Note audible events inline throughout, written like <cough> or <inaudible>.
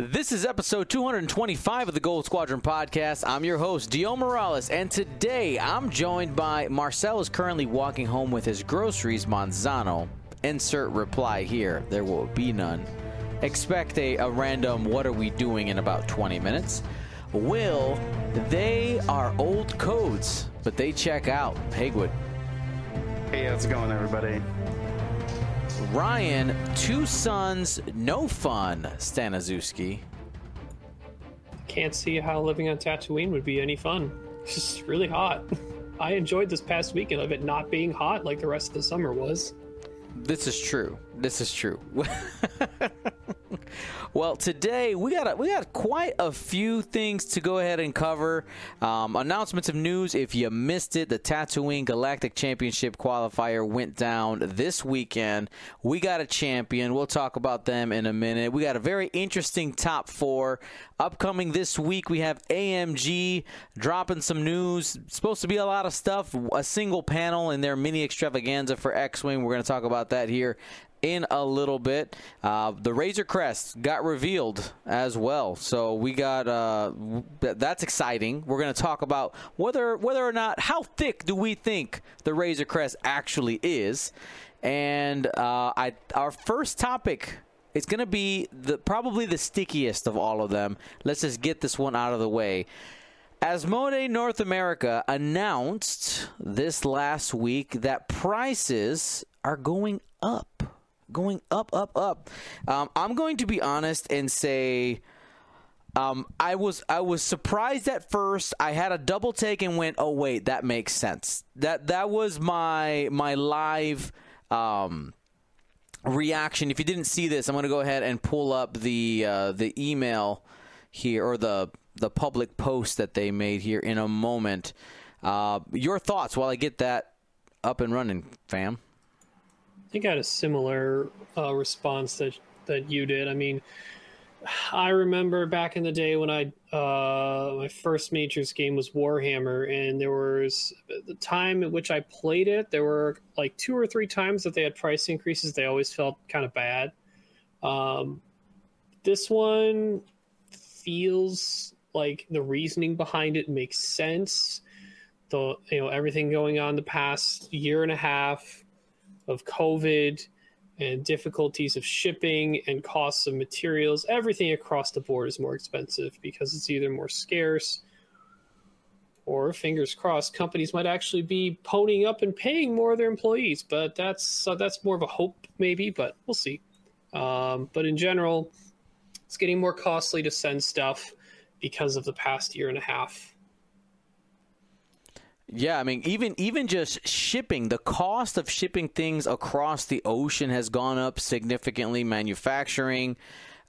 This is episode 225 of the Gold Squadron podcast. I'm your host, Dion Morales, and today I'm joined by Marcel is currently walking home with his groceries, Manzano. Insert reply here. There will be none. Expect a, a random what are we doing in about 20 minutes. Will, they are old codes, but they check out. Haywood. Hey, how's it going, everybody? Ryan, two sons, no fun, Stanazuski. Can't see how living on Tatooine would be any fun. It's just really hot. <laughs> I enjoyed this past weekend of it not being hot like the rest of the summer was. This is true. This is true. <laughs> well, today we got we got quite a few things to go ahead and cover. Um, announcements of news. If you missed it, the Tatooine Galactic Championship qualifier went down this weekend. We got a champion. We'll talk about them in a minute. We got a very interesting top four upcoming this week. We have AMG dropping some news. Supposed to be a lot of stuff. A single panel in their mini extravaganza for X-wing. We're going to talk about that here in a little bit. Uh, the Razor Crest got revealed as well, so we got uh, that's exciting. We're going to talk about whether whether or not how thick do we think the Razor Crest actually is, and uh, I our first topic. It's going to be the probably the stickiest of all of them. Let's just get this one out of the way. Asmodee North America announced this last week that prices are going up going up, up, up. Um, I'm going to be honest and say. Um, I was I was surprised at first. I had a double take and went, "Oh wait, that makes sense." That that was my my live um, reaction. If you didn't see this, I'm going to go ahead and pull up the uh, the email here or the the public post that they made here in a moment. Uh, your thoughts while I get that up and running, fam. I think I had a similar uh, response that that you did. I mean, I remember back in the day when I uh, my first Matrix game was Warhammer, and there was the time at which I played it. There were like two or three times that they had price increases. They always felt kind of bad. Um, this one feels like the reasoning behind it makes sense. The you know everything going on the past year and a half of COVID and difficulties of shipping and costs of materials, everything across the board is more expensive because it's either more scarce or fingers crossed companies might actually be ponying up and paying more of their employees. But that's uh, that's more of a hope maybe but we'll see. Um, but in general it's getting more costly to send stuff because of the past year and a half yeah, I mean, even even just shipping, the cost of shipping things across the ocean has gone up significantly. Manufacturing,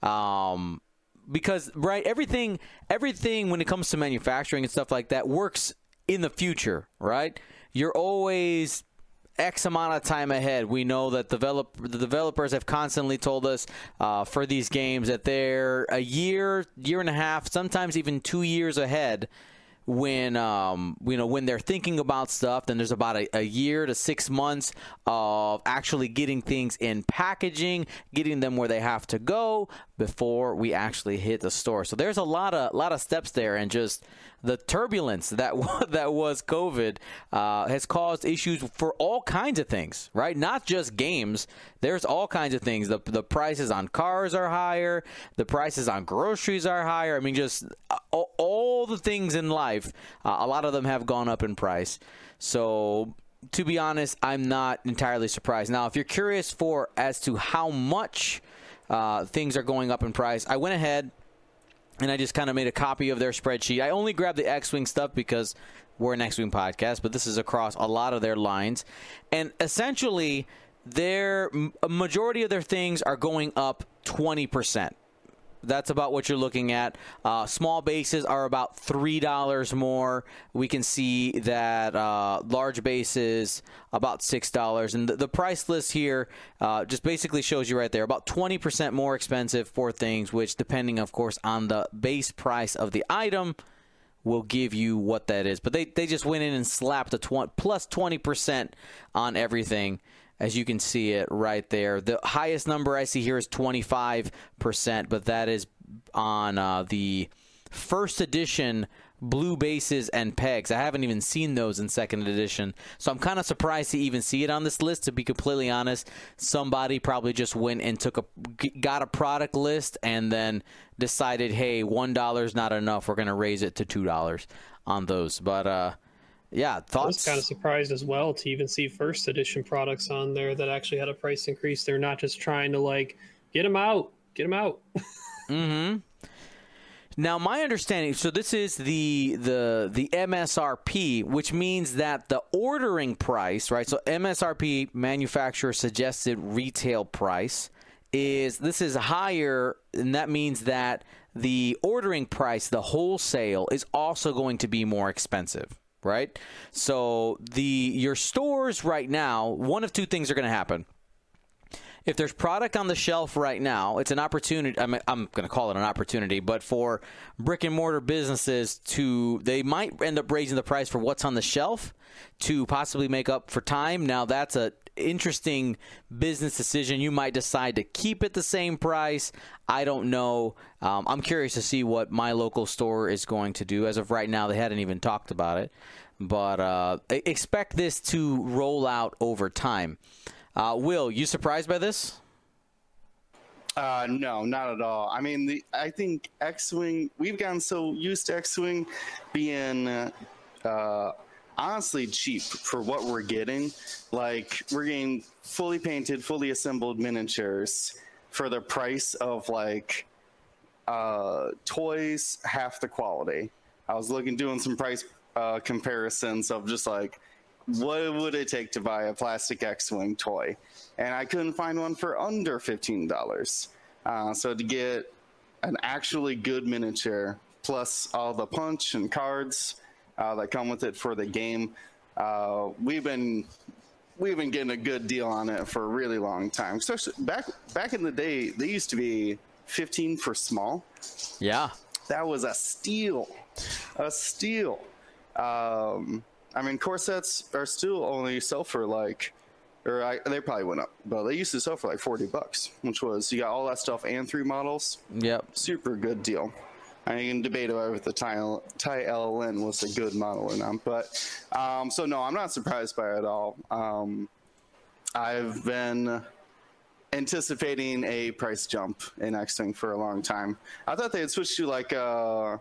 um, because right, everything everything when it comes to manufacturing and stuff like that works in the future, right? You're always X amount of time ahead. We know that develop, the developers have constantly told us uh, for these games that they're a year, year and a half, sometimes even two years ahead when um, you know when they're thinking about stuff then there's about a, a, year to six months of actually getting things in packaging getting them where they have to go before we actually hit the store. So there's a lot of lot of steps there and just the turbulence that <laughs> that was COVID uh, has caused issues for all kinds of things, right? Not just games. There's all kinds of things. The the prices on cars are higher. The prices on groceries are higher. I mean, just uh, all, all the things in life. Uh, a lot of them have gone up in price. So to be honest, I'm not entirely surprised. Now, if you're curious for as to how much uh, things are going up in price, I went ahead and I just kind of made a copy of their spreadsheet. I only grabbed the X Wing stuff because we're an X Wing podcast, but this is across a lot of their lines. And essentially, their majority of their things are going up 20%. That's about what you're looking at. Uh, small bases are about three dollars more. We can see that uh, large bases about six dollars, and the, the, price list here uh, just basically shows you right there about twenty percent more expensive for things, which depending, of course, on the base price of the item, will give you what that is. But they they just went in and slapped a tw- plus twenty percent on everything as you can see it right there. The highest number I see here is 25%, but that is on uh, the first edition blue bases and pegs. I haven't even seen those in second edition, so I'm kind of surprised to even see it on this list. To be completely honest, somebody probably just went and took a got a product list and then decided, hey, one dollar is not enough. We're gonna raise it to two dollars on those. But uh, yeah, thoughts. I was kind of surprised as well to even see first edition products on there that actually had a price increase. They're not just trying to like get them out, get them out. <laughs> mm-hmm. Now, my understanding, so this is the the the MSRP, which means that the ordering price, right? So MSRP, manufacturer suggested retail price, is this is higher, and that means that the ordering price, the wholesale, is also going to be more expensive right? So the your stores right now, one of two things are going to happen if there's product on the shelf right now, it's an opportunity. I mean, I'm going to call it an opportunity, but for brick and mortar businesses to, they might end up raising the price for what's on the shelf to possibly make up for time. Now, that's a interesting business decision. You might decide to keep it the same price. I don't know. Um, I'm curious to see what my local store is going to do. As of right now, they hadn't even talked about it, but uh, expect this to roll out over time. Uh, Will, you surprised by this? Uh, no, not at all. I mean, the, I think X-wing. We've gotten so used to X-wing being uh, honestly cheap for what we're getting. Like we're getting fully painted, fully assembled miniatures for the price of like uh, toys half the quality. I was looking doing some price uh, comparisons of just like what would it take to buy a plastic X-wing toy? And I couldn't find one for under fifteen dollars. Uh, so to get an actually good miniature plus all the punch and cards uh, that come with it for the game, uh, we've been we've been getting a good deal on it for a really long time. Especially back back in the day, they used to be fifteen for small. Yeah, that was a steal, a steal. Um, I mean, core sets are still only sell for like, or I, they probably went up, but they used to sell for like 40 bucks, which was, you got all that stuff and three models. Yep. Super good deal. I can debate about if the TIE, TIE/ln was a good model or not, but um, so no, I'm not surprised by it at all. Um, I've been anticipating a price jump in X-Wing for a long time. I thought they had switched to like uh,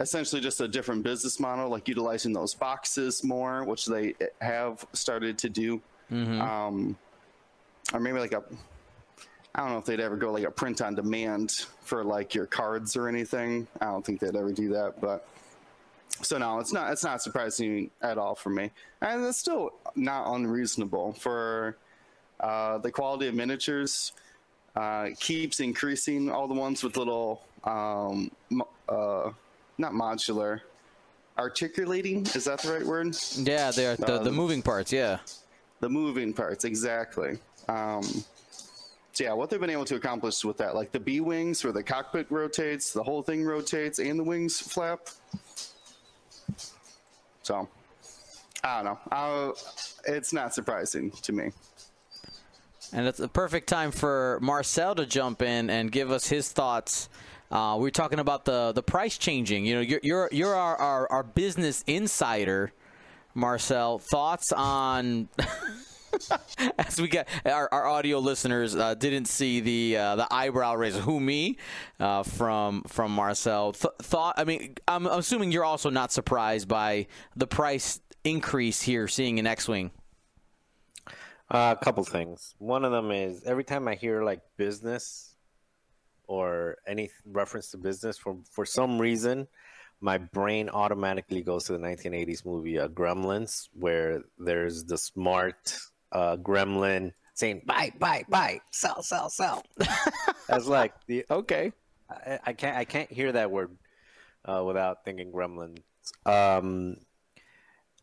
essentially just a different business model, like utilizing those boxes more, which they have started to do. Mm-hmm. Um, or maybe like a, I don't know if they'd ever go like a print on demand for like your cards or anything. I don't think they'd ever do that, but so no, it's not it's not surprising at all for me, and it's still not unreasonable for uh, the quality of miniatures. Uh, keeps increasing. All the ones with little um, uh, not modular, articulating. Is that the right word? Yeah, they are the, uh, the moving parts. Yeah, the moving parts exactly. Um, so yeah, what they've been able to accomplish with that, like the B wings, where the cockpit rotates, the whole thing rotates, and the wings flap. So, I don't know. It's not surprising to me. And it's a perfect time for Marcel to jump in and give us his thoughts uh, we are talking about the the price changing. You know, you're you're, you're our, our, our business insider, Marcel. Thoughts on? <laughs> <laughs> As we get our, our audio listeners uh, didn't see the uh, the eyebrow raise. Who me? Uh, from from Marcel. Th- thought. I mean, I'm assuming you're also not surprised by the price increase here, seeing an X-wing. Uh, a couple things. One of them is every time I hear like business or any reference to business for for some reason my brain automatically goes to the 1980s movie uh, Gremlins, where there's the smart uh, gremlin saying "buy, buy, buy, sell, sell, sell." <laughs> That's like the okay. I, I, can't I can't hear that word uh, without thinking Gremlins. Um,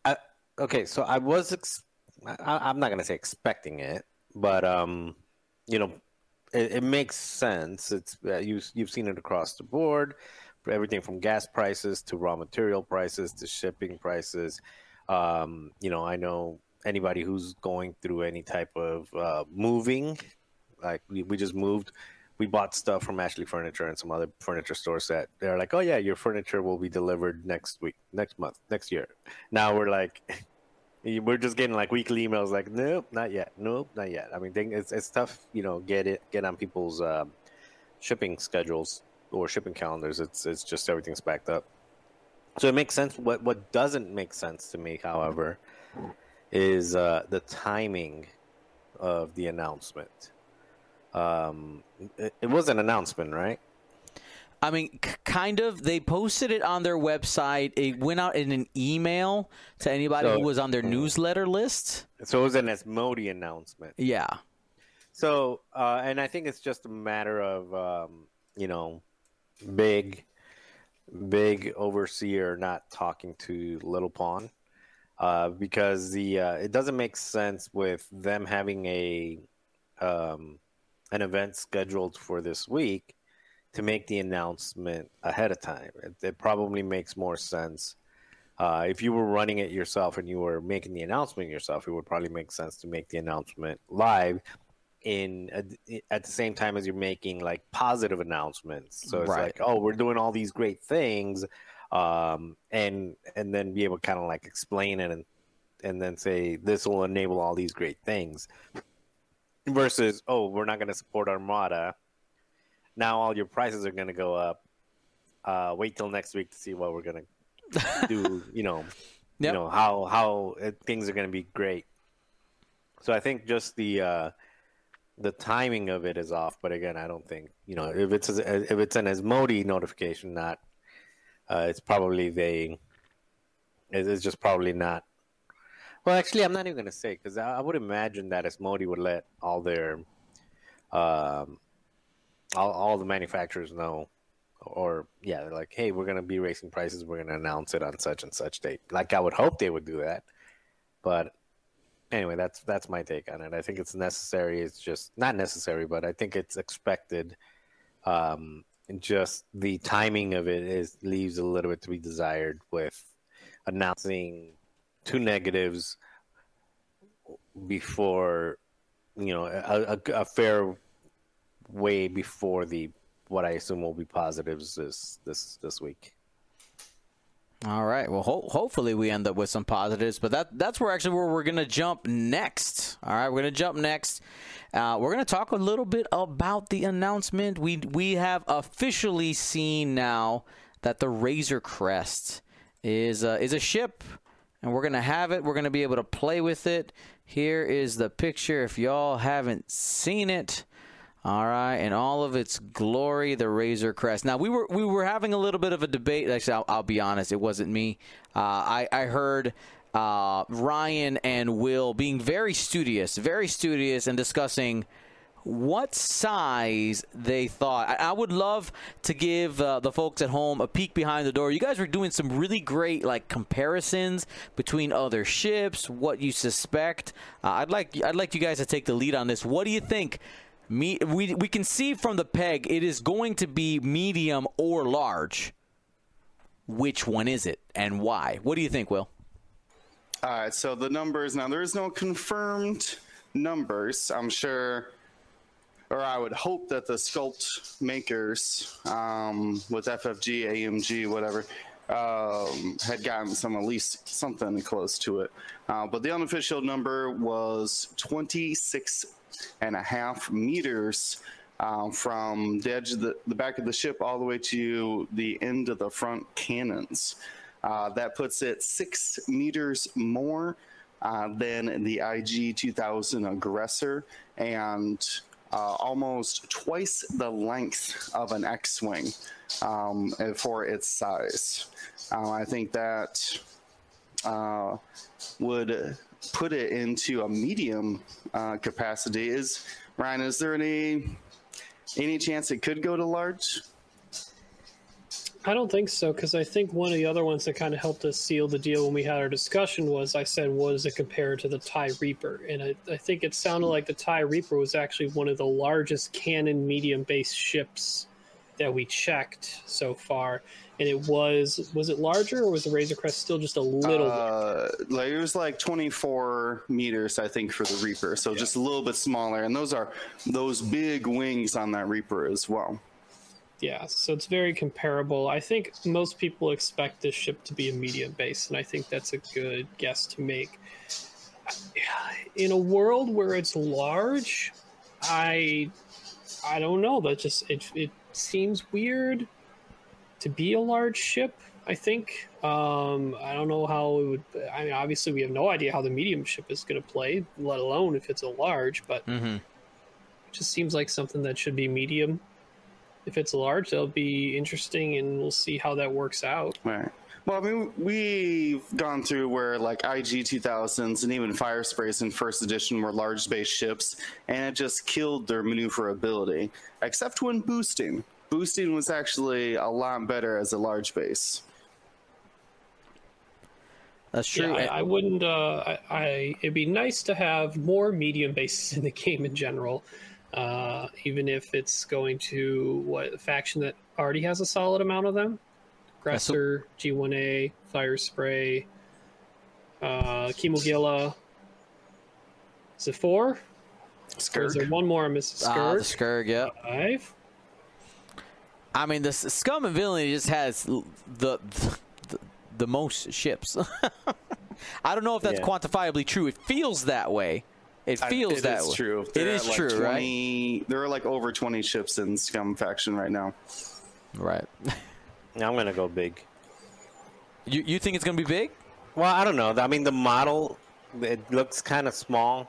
I, okay, so I was ex- I, am not gonna say expecting it, but um, you know, it, it makes sense. It's uh, you you've seen it across the board, everything from gas prices to raw material prices to shipping prices. Um, you know, I know anybody who's going through any type of uh, moving, like we, we just moved. we bought stuff from Ashley Furniture and some other furniture stores that they're like, "Oh yeah, your furniture will be delivered next week, next month, next year." Now we're like, <laughs> we're just getting like weekly emails, like, "Nope, not yet. Nope, not yet." I mean, it's it's tough, you know, get it get on people's um, shipping schedules or shipping calendars. It's it's just everything's backed up. So it makes sense. What what doesn't make sense to me, however, is uh, the timing of the announcement. Um, it, it was an announcement, right? I mean, c- kind of. They posted it on their website. It went out in an email to anybody So- who was on their newsletter list. So it was an Asmodee announcement. Yeah. So, uh, and I think it's just a matter of, um, you know, big, big overseer not talking to Little Pawn, uh, because the uh, it doesn't make sense with them having a um, an event scheduled for this week to make the announcement ahead of time. It, it probably makes more sense. Uh, if you were running it yourself and you were making the announcement yourself, it would probably make sense to make the announcement live in at the same time as you're making like positive announcements. So it's Right. like, oh, we're doing all these great things, um, and and then be able to kind of like explain it and and then say this will enable all these great things. Versus, oh, we're not going to support Armada. Now all your prices are going to go up. Uh, wait till next week to see what we're going <laughs> to do. You know, you know how how uh, things are going to be great. So I think just the uh, the timing of it is off. But again, I don't think you know if it's if it's an Asmodee notification, not uh, it's probably they. It's just probably not. Well, actually, I'm not even to say because I, I would imagine that Asmodee would let all their, um, all, all the manufacturers know, or yeah, they're like, hey, we're going to be raising prices. We're going to announce it on such and such date. Like I would hope they would do that, but anyway, that's that's my take on it. I think it's necessary. It's just not necessary, but I think it's expected. Um, just the timing of it is leaves a little bit to be desired with announcing two negatives before you know a, a, a fair way before the what I assume will be positives this this this week. All right. Well, ho- hopefully we end up with some positives, but that that's where actually where we're gonna jump next. All right, we're gonna jump next. Uh, we're gonna talk a little bit about the announcement. We we have officially seen now that the Razor Crest is uh, is a ship, and we're gonna have it. We're gonna be able to play with it. Here is the picture. If y'all haven't seen it. All right, and all of its glory, the Razor Crest. Now we were we were having a little bit of a debate. Actually, I'll, I'll be honest, it wasn't me. Uh, I I heard uh, Ryan and Will being very studious, very studious, and discussing what size they thought. I, I would love to give uh, the folks at home a peek behind the door. You guys were doing some really great like comparisons between other ships, what you suspect. Uh, I'd like I'd like you guys to take the lead on this. What do you think? Me, we we can see from the peg it is going to be medium or large. Which one is it and why? What do you think, Will? All right, so the numbers now there is no confirmed numbers. I'm sure, or I would hope that the sculpt makers um, with FFG, AMG, whatever, um, had gotten some at least something close to it. Uh, but the unofficial number was 26 and a half meters um, from the edge of the, the back of the ship all the way to the end of the front cannons. Uh, that puts it six meters more uh, than the IG 2000 Aggressor and uh, almost twice the length of an X Wing um, for its size. Uh, I think that uh, would put it into a medium uh, capacity. Is Ryan? Is there any any chance it could go to large? I don't think so because I think one of the other ones that kind of helped us seal the deal when we had our discussion was I said was it compared to the TIE Reaper, and I, I think it sounded like the TIE Reaper was actually one of the largest cannon medium based ships that we checked so far, and it was was it larger or was the Razor Crest still just a little? Uh, like it was like 24 meters, I think, for the Reaper. So just a little bit smaller, and those are those big wings on that Reaper as well. Yeah, so it's very comparable. I think most people expect this ship to be a medium base, and I think that's a good guess to make. In a world where it's large, I I don't know. That just it it seems weird to be a large ship. I think um, I don't know how it would. I mean, obviously, we have no idea how the medium ship is going to play, let alone if it's a large. But Mm-hmm. it just seems like something that should be medium. If it's large, that'll be interesting, and we'll see how that works out. Right. Well, I mean, we've gone through where like IG 2000s and even Fire Sprays in first edition were large space ships, and it just killed their maneuverability, except when boosting. Boosting was actually a lot better as a large base. That's true. Yeah, I, I wouldn't. Uh, I, I it'd be nice to have more medium bases <laughs> in the game in general, uh, even if it's going to what a faction that already has a solid amount of them. That's Aggressor, G1A, Fire Spray, uh, Chemogilla. Is it four? Or is there one more? Mrs. Ah, the Scurrg, yeah. Five. I mean, the Scum and Villainy just has the the, the most ships. <laughs> I don't know if that's Yeah. quantifiably true. It feels that way. It I- feels it that is way. true. It They're is like, true, right? There are like over 20 ships in Scum faction right now. Right. <laughs> I'm gonna go big. You you think it's gonna be big? Well, I don't know. I mean, the model it looks kind of small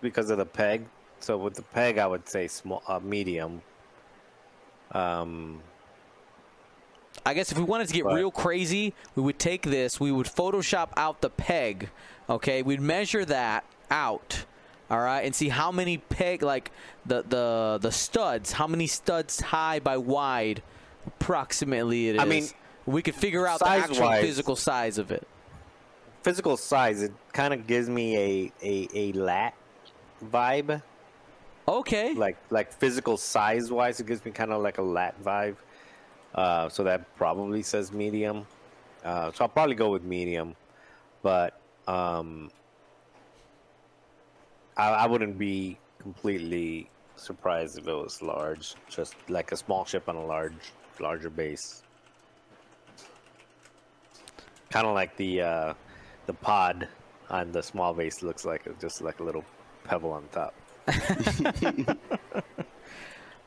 because of the peg. So with the peg, I would say small, uh, medium. Um, I guess if we wanted to get But- real crazy, we would take this, we would Photoshop out the peg, okay? We'd measure that out, all right, and see how many peg, like the the the studs, how many studs high by wide, approximately it is. I mean, we could figure out the actual size-wise- physical size of it. physical size, it kind of gives me a, a a lat vibe. Okay. Like like physical size wise, it gives me kind of like a lat vibe. Uh, so that probably says medium. Uh, so I'll probably go with medium, but um, I, I wouldn't be completely surprised if it was large, just like a small ship on a large, larger base. Kind of like the uh, the pod on the small base looks like just like a little pebble on top. <laughs>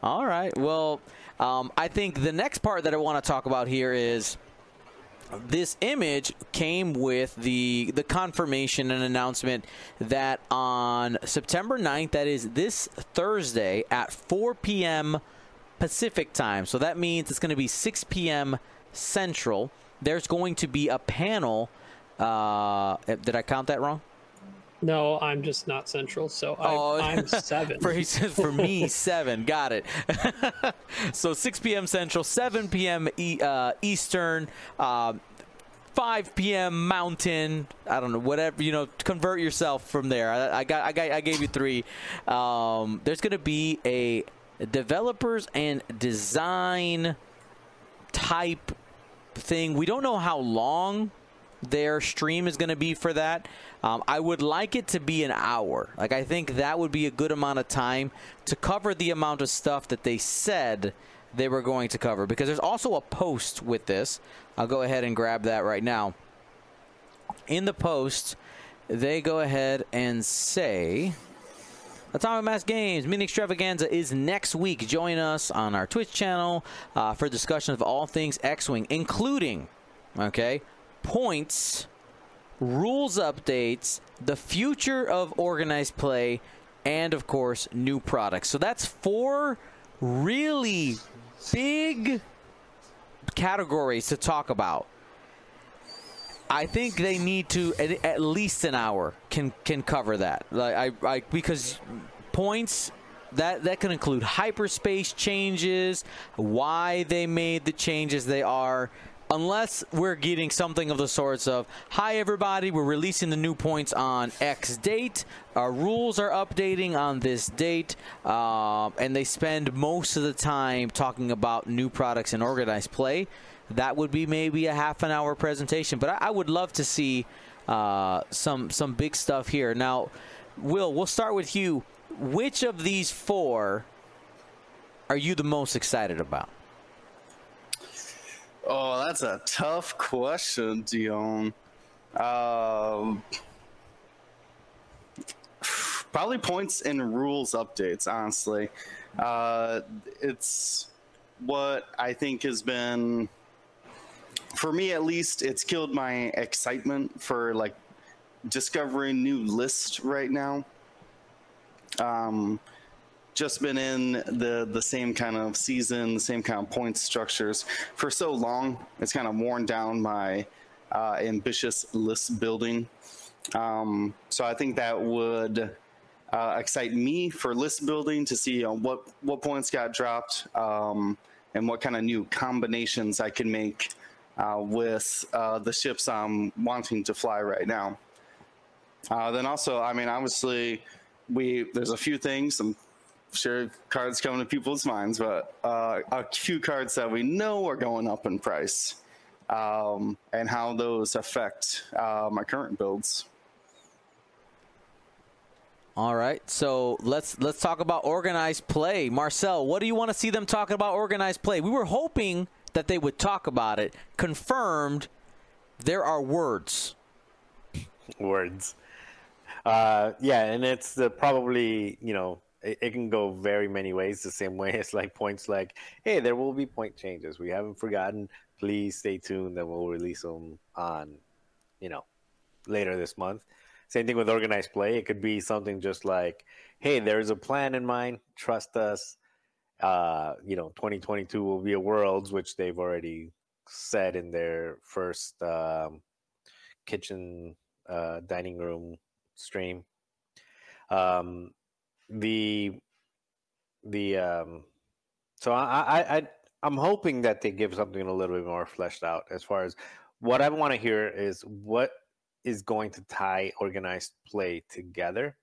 All right. Well, um, I think the next part that I want to talk about here is this image came with the the confirmation and announcement that on September 9th, that is this Thursday at 4 p.m. Pacific time. So that means it's going to be 6 p.m. Central. There's going to be a panel. Uh, did I count that wrong? No, I'm just not central, so I, Oh. <laughs> I'm seven. For he says for me <laughs> seven. Got it. <laughs> so 6 p.m. Central, 7 p.m. E- uh, Eastern. Um, 5 p.m. Mountain. I don't know, whatever you know. Convert yourself from there. I, I got, I got, I gave you three. Um, there's going to be a developers and design type thing. We don't know how long their stream is going to be for that. Um, I would like it to be an hour. Like I think that would be a good amount of time to cover the amount of stuff that they said they were going to cover. Because there's also a post with this. I'll go ahead and grab that right now. In the post, they go ahead and say. Atomic Mass Games Mini Extravaganza is next week. Join us on our Twitch channel uh, for discussion of all things X-wing, including, okay, points, rules updates, the future of organized play, and of course new products. So that's four really big categories to talk about. I think they need to at, at least an hour can can cover that. Like I, I because points that that can include hyperspace changes, why they made the changes they are, unless we're getting something of the sorts of, "Hi everybody, we're releasing the new points on X date. Our rules are updating on this date," um, and they spend most of the time talking about new products and organized play. That would be maybe a half an hour presentation, but I, I would love to see uh, some some big stuff here. Now, Will, we'll start with you. Which of these four are you the most excited about? Oh, that's a tough question, Dion. Um, probably points and rules updates, honestly. Uh, it's what I think has been, for me at least, it's killed my excitement for like discovering new lists right now. Um, just been in the the same kind of season, the same kind of point structures for so long. It's kind of worn down my uh, ambitious list building. Um, so I think that would uh, excite me for list building to see uh, what what points got dropped um, and what kind of new combinations I can make uh, with uh, the ships I'm wanting to fly right now. Uh, then also, I mean, obviously, we there's a few things. I'm sure cards come to people's minds, but uh, a few cards that we know are going up in price, um, and how those affect uh, my current builds. All right, so let's let's talk about organized play. Marcel, what do you want to see them talking about organized play? We were hoping that they would talk about it. Confirmed, there are words. Words. Uh, yeah, and it's the probably you know it, it, can go very many ways. The same <laughs> way as like points like, hey, there will be point changes. We haven't forgotten. Please stay tuned. Then we'll release them on, you know, later this month. Same thing with organized play. It could be something just like, hey, there's a plan in mind. Trust us. Uh, you know, 2022 will be a Worlds, which they've already said in their first um, kitchen uh, dining room stream. Um, the the um, so I, I I I'm hoping that they give something a little bit more fleshed out as far as what I want to hear is what is going to tie organized play together.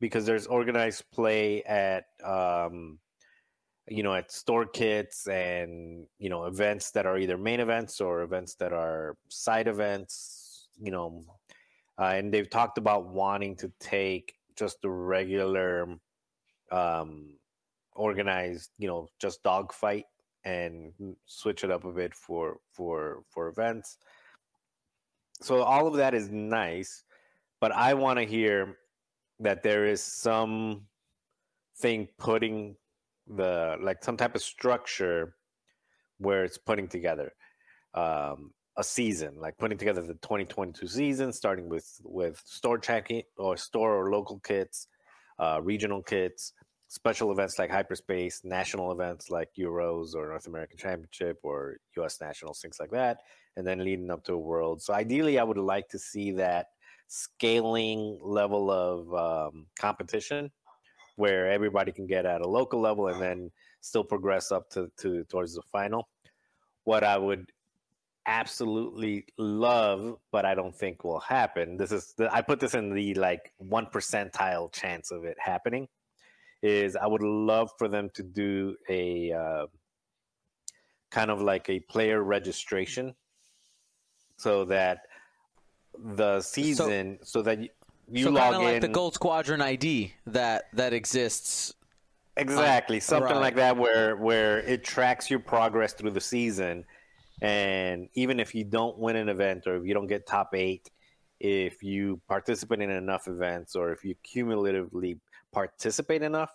Because there's organized play at um, you know at store kits and you know events that are either main events or events that are side events you know uh, and they've talked about wanting to take just the regular um, organized, you know, just dogfight and switch it up a bit for for for events. So all of that is nice, but I want to hear that there is some thing putting the like some type of structure where it's putting together. Um, a season, like putting together the 2022 season, starting with with store checking or store or local kits, uh, regional kits, special events like hyperspace, national events like Euros or North American Championship or U.S. Nationals, things like that, and then leading up to a World. So ideally, I would like to see that scaling level of um, competition where everybody can get at a local level and then still progress up to, to towards the final. What I would absolutely love, but I don't think will happen. This is the, I put this in the like one percentile chance of it happening. Is I would love for them to do a uh, kind of like a player registration, so that the season, so, so that you, you so log in, like the Gold Squadron ID that that exists. Exactly, something right. like that, where where it tracks your progress through the season and even if you don't win an event or if you don't get top eight, if you participate in enough events or if you cumulatively participate enough,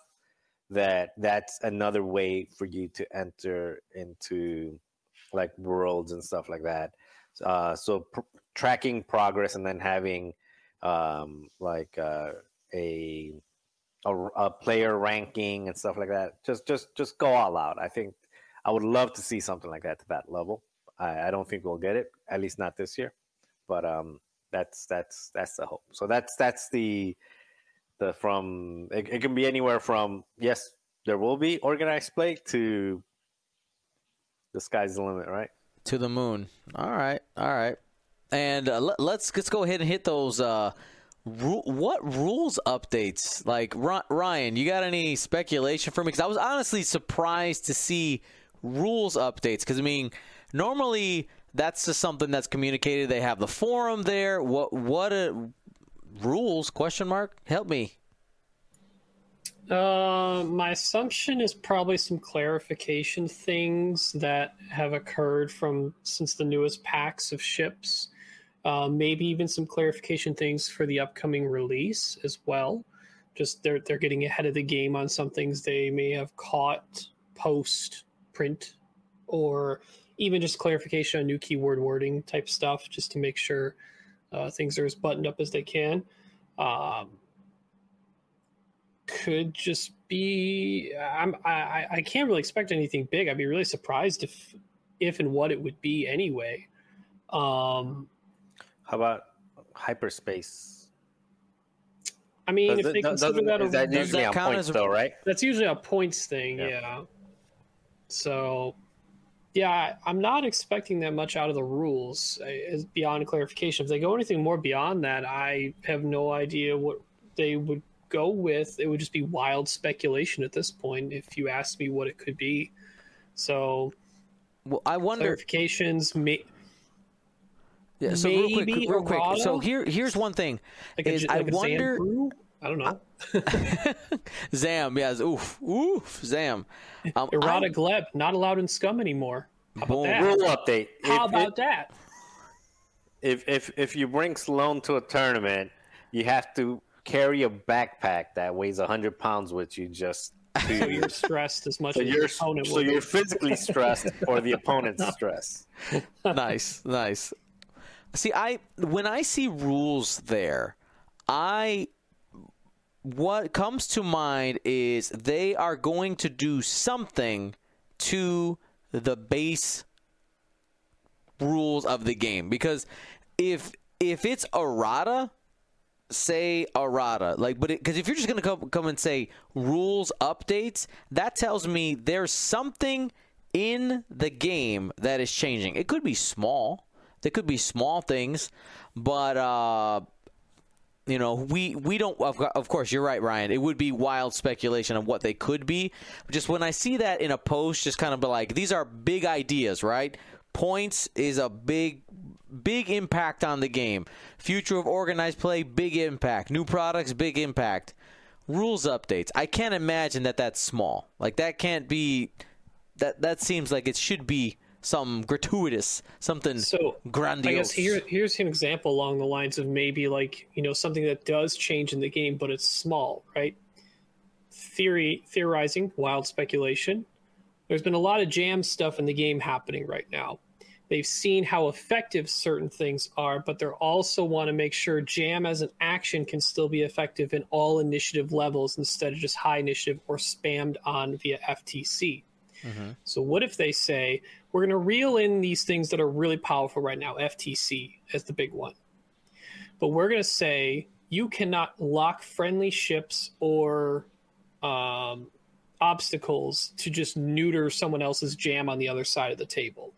that that's another way for you to enter into like worlds and stuff like that. Uh, so pr- tracking progress and then having um, like uh, a, a, a player ranking and stuff like that. Just just just go all out. I think I would love to see something like that to that level. I, I don't think we'll get it, at least not this year. But um, that's that's that's the hope. So that's that's the the from it, it can be anywhere from yes, there will be organized play to the sky's the limit, right? To the moon. All right, all right. And uh, let, let's let's go ahead and hit those. Uh, ru- what rules updates? Like Ry- Ryan, you got any speculation for me? Because I was honestly surprised to see rules updates. Because I mean, normally that's just something that's communicated. They have the forum there. What what a rules? Question mark. Help me. Uh, my assumption is probably some clarification things that have occurred from since the newest packs of ships. Uh, maybe even some clarification things for the upcoming release as well. Just they're they're getting ahead of the game on some things they may have caught post print, or even just clarification on new keyword wording type stuff, just to make sure uh, things are as buttoned up as they can. Um, could just be I'm, I I can't really expect anything big. I'd be really surprised if if and what it would be anyway. Um, How about hyperspace? I mean, Does if it- they does- consider that, that a, does usually that on points a- though, right? that's usually a points thing, Yeah. yeah. So, yeah, I- I'm not expecting that much out of the rules uh, beyond clarification. If they go anything more beyond that, I have no idea what they would go with. It would just be wild speculation at this point. If you ask me what it could be, so Well, I wonder. clarifications, may, Yeah, so real quick, real quick. So here, here's one thing. like Is I like Zan wonder-? I don't know. <laughs> Zam, yes, oof, oof, Zam. Um, Errata I'm- Gleb not allowed in Scum anymore. How about that? Rule update. How If- about that? if if if you bring Sloane to a tournament, you have to carry a backpack that weighs hundred pounds with you. Just So <laughs> you're stressed as much so as you're your opponent so will. you're physically stressed <laughs> or the opponent's stress. nice, nice. See, I when I see rules there, I what comes to mind is they are going to do something to the base rules of the game. Because if if it's errata say errata. Like but because if you're just gonna come, come and say rules updates that tells me there's something in the game that is changing. It could be small. There could be small things but uh you know we we don't of, course you're right ryan. It would be wild speculation of what they could be. Just when i see that in a post just kind of be like these are big ideas right? Points is a big big impact on the game. Future of organized play big impact. New products big impact. Rules updates. I can't imagine that that's small. Like that can't be that that seems like it should be some gratuitous something so grandiose I guess here here's an example along the lines of maybe like you know something that does change in the game, but it's small, right? Theory theorizing, wild speculation. There's been a lot of jam stuff in the game happening right now. They've seen how effective certain things are, but they also want to make sure jam as an action can still be effective in all initiative levels instead of just high initiative or spammed on via FTC. Mm-hmm. So what if they say we're going to reel in these things that are really powerful right now, FTC as the big one, but we're going to say you cannot lock friendly ships or um, obstacles to just neuter someone else's jam on the other side of the table.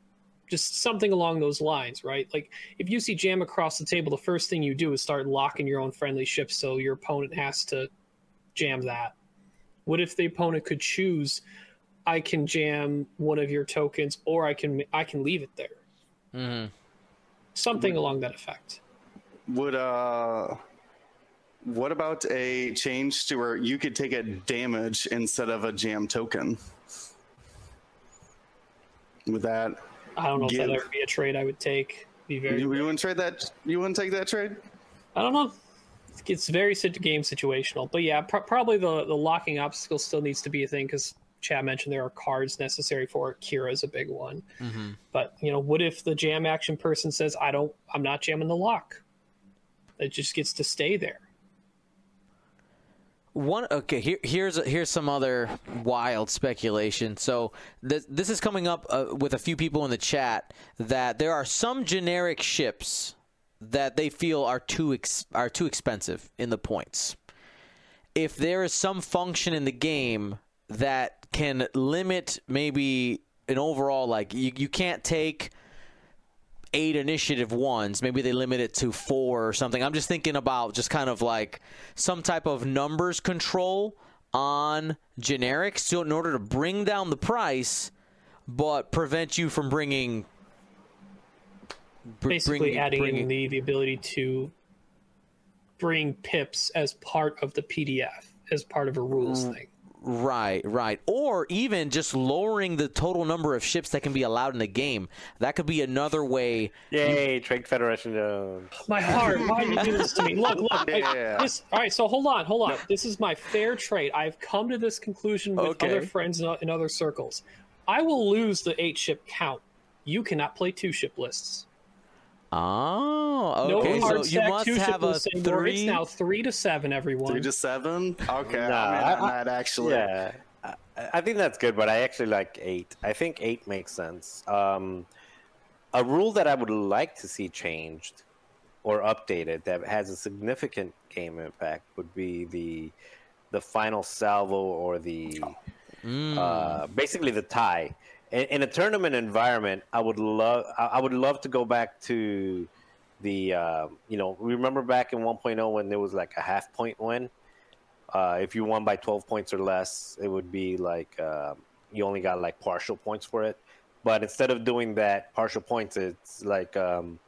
Just something along those lines, right? Like if you see jam across the table, the first thing you do is start locking your own friendly ships so your opponent has to jam that. What if the opponent could choose I can jam one of your tokens, or I can I can leave it there. Mhm. Something along that effect. Would uh, what about a change to where you could take a damage instead of a jam token? With that, I don't know if that ever be a trade I would take. Be very. you, you wouldn't trade that. You wouldn't take that trade. I don't know. It's very game situational, but yeah, pr- probably the the locking obstacle still needs to be a thing because Chad mentioned there are cards necessary for it. Kira is a big one, Mhm. but you know, what if the jam action person says, "I don't, I'm not jamming the lock." It just gets to stay there. One okay. Here, here's here's some other wild speculation. So this this is coming up uh, with a few people in the chat that there are some generic ships that they feel are too ex- are too expensive in the points. If there is some function in the game that can limit maybe an overall like you, you can't take eight initiative ones. Maybe they limit it to four or something. I'm just thinking about just kind of like some type of numbers control on generics so in order to bring down the price, but prevent you from bringing. br- Basically, bringing- adding bringing- the, the ability to bring pips as part of the PDF, as part of a rules Mm. thing. Right, right. Or even just lowering the total number of ships that can be allowed in the game. That could be another way. Yay, Trade Federation Jones. My heart, why do you do this to me? Look, look. I- this, all right, so hold on, hold on. This is my fair trade. I've come to this conclusion with Okay. other friends in, in other circles. I will lose the eight ship count. You cannot play two ship lists. Oh, No okay. hard so you must have a lists anymore. It's now three to seven. Everyone. Three to seven. Okay, Nah, I'm in I- on that actually. Yeah, I, I think that's good, but I actually like eight. I think eight makes sense. Um, a rule that I would like to see changed or updated that has a significant game impact would be the the final salvo or the uh, basically the tie. In, in a tournament environment, I would love I would love to go back to the uh, you know remember back in 1.0 when there was like a half point win. Uh, if you won by 12 points or less, it would be like uh, you only got like partial points for it. But instead of doing that partial points, it's like um,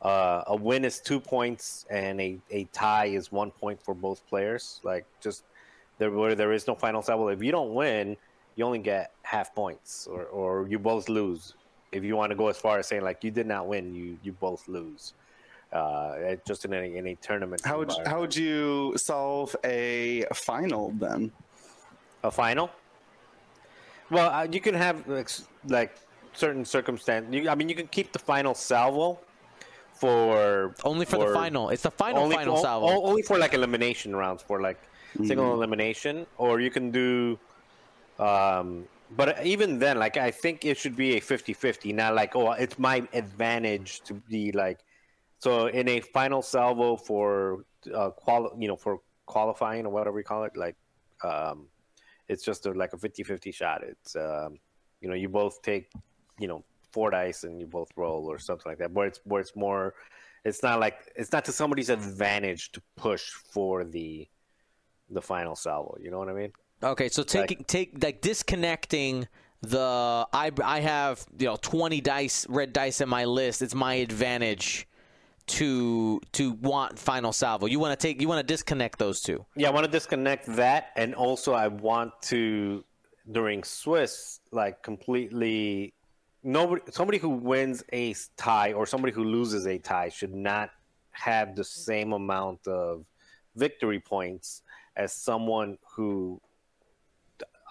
uh, a win is two points and a, a tie is one point for both players. Like just there where there is no final salvo. If you don't win, you only get half points, or, or you both lose. If you want to go as far as saying like you did not win, you you both lose. Uh, just in any, in a tournament. How would environment. how would you solve a final then? A final? Well, uh, you can have like, like certain circumstance. You, I mean, you can keep the final salvo for Only for, the final. It's the final only final o- salvo. o- only for like elimination rounds for like single elimination, or you can do. Um, but even then, like I think it should be a 50-50, not like oh, it's my advantage to be like. So in a final salvo for uh, quali- you know, for qualifying or whatever we call it, like um, it's just a, like a 50-50 shot. It's um, you know, you both take you know four dice and you both roll or something like that. Where it's where it's more, it's not like it's not to somebody's advantage to push for the the final salvo. You know what I mean? Okay, so taking take like disconnecting the I I have you know twenty dice red dice in my list. It's my advantage to to want final salvo. You want to take you want to disconnect those two. Yeah, I want to disconnect that, and also I want to during Swiss like completely nobody somebody who wins a tie or somebody who loses a tie should not have the same amount of victory points as someone who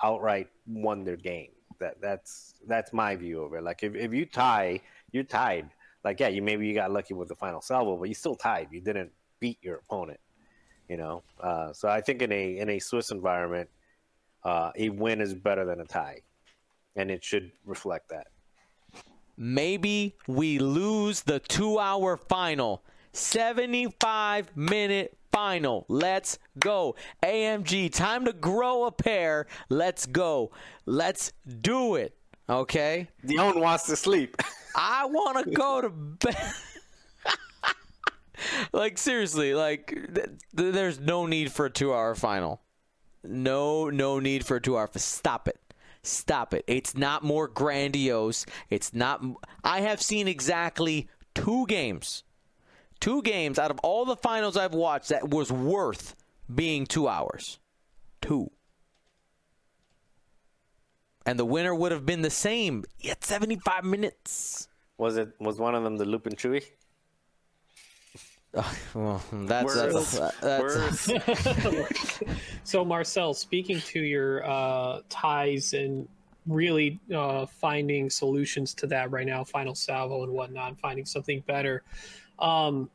outright won their game. That that's that's my view of it. Like if, if you tie, you're tied. Like yeah, you maybe you got lucky with the final salvo, but you still tied. You didn't beat your opponent. You know, uh, so I think in a in a Swiss environment, uh, a win is better than a tie, and it should reflect that. Maybe we lose the two hour final. 75 minute final. Let's go. AMG, time to grow a pair. Let's go. Let's do it. Okay? Dion wants to sleep. I want to go to bed. <laughs> like seriously, like th- th- there's no need for a 2-hour final. No no need for a 2-hour. Stop it. Stop it. It's not more grandiose. It's not I have seen exactly 2 games. 2 games out of all the finals I've watched that was worth being 2 hours. 2 and the winner would have been the same at 75 minutes. Was it was one of them the Lupin Chewy? Well, that's Worse. that's, that's <laughs> So Marcel, speaking to your uh, ties and really uh, finding solutions to that right now, final salvo and whatnot, finding something better. Um,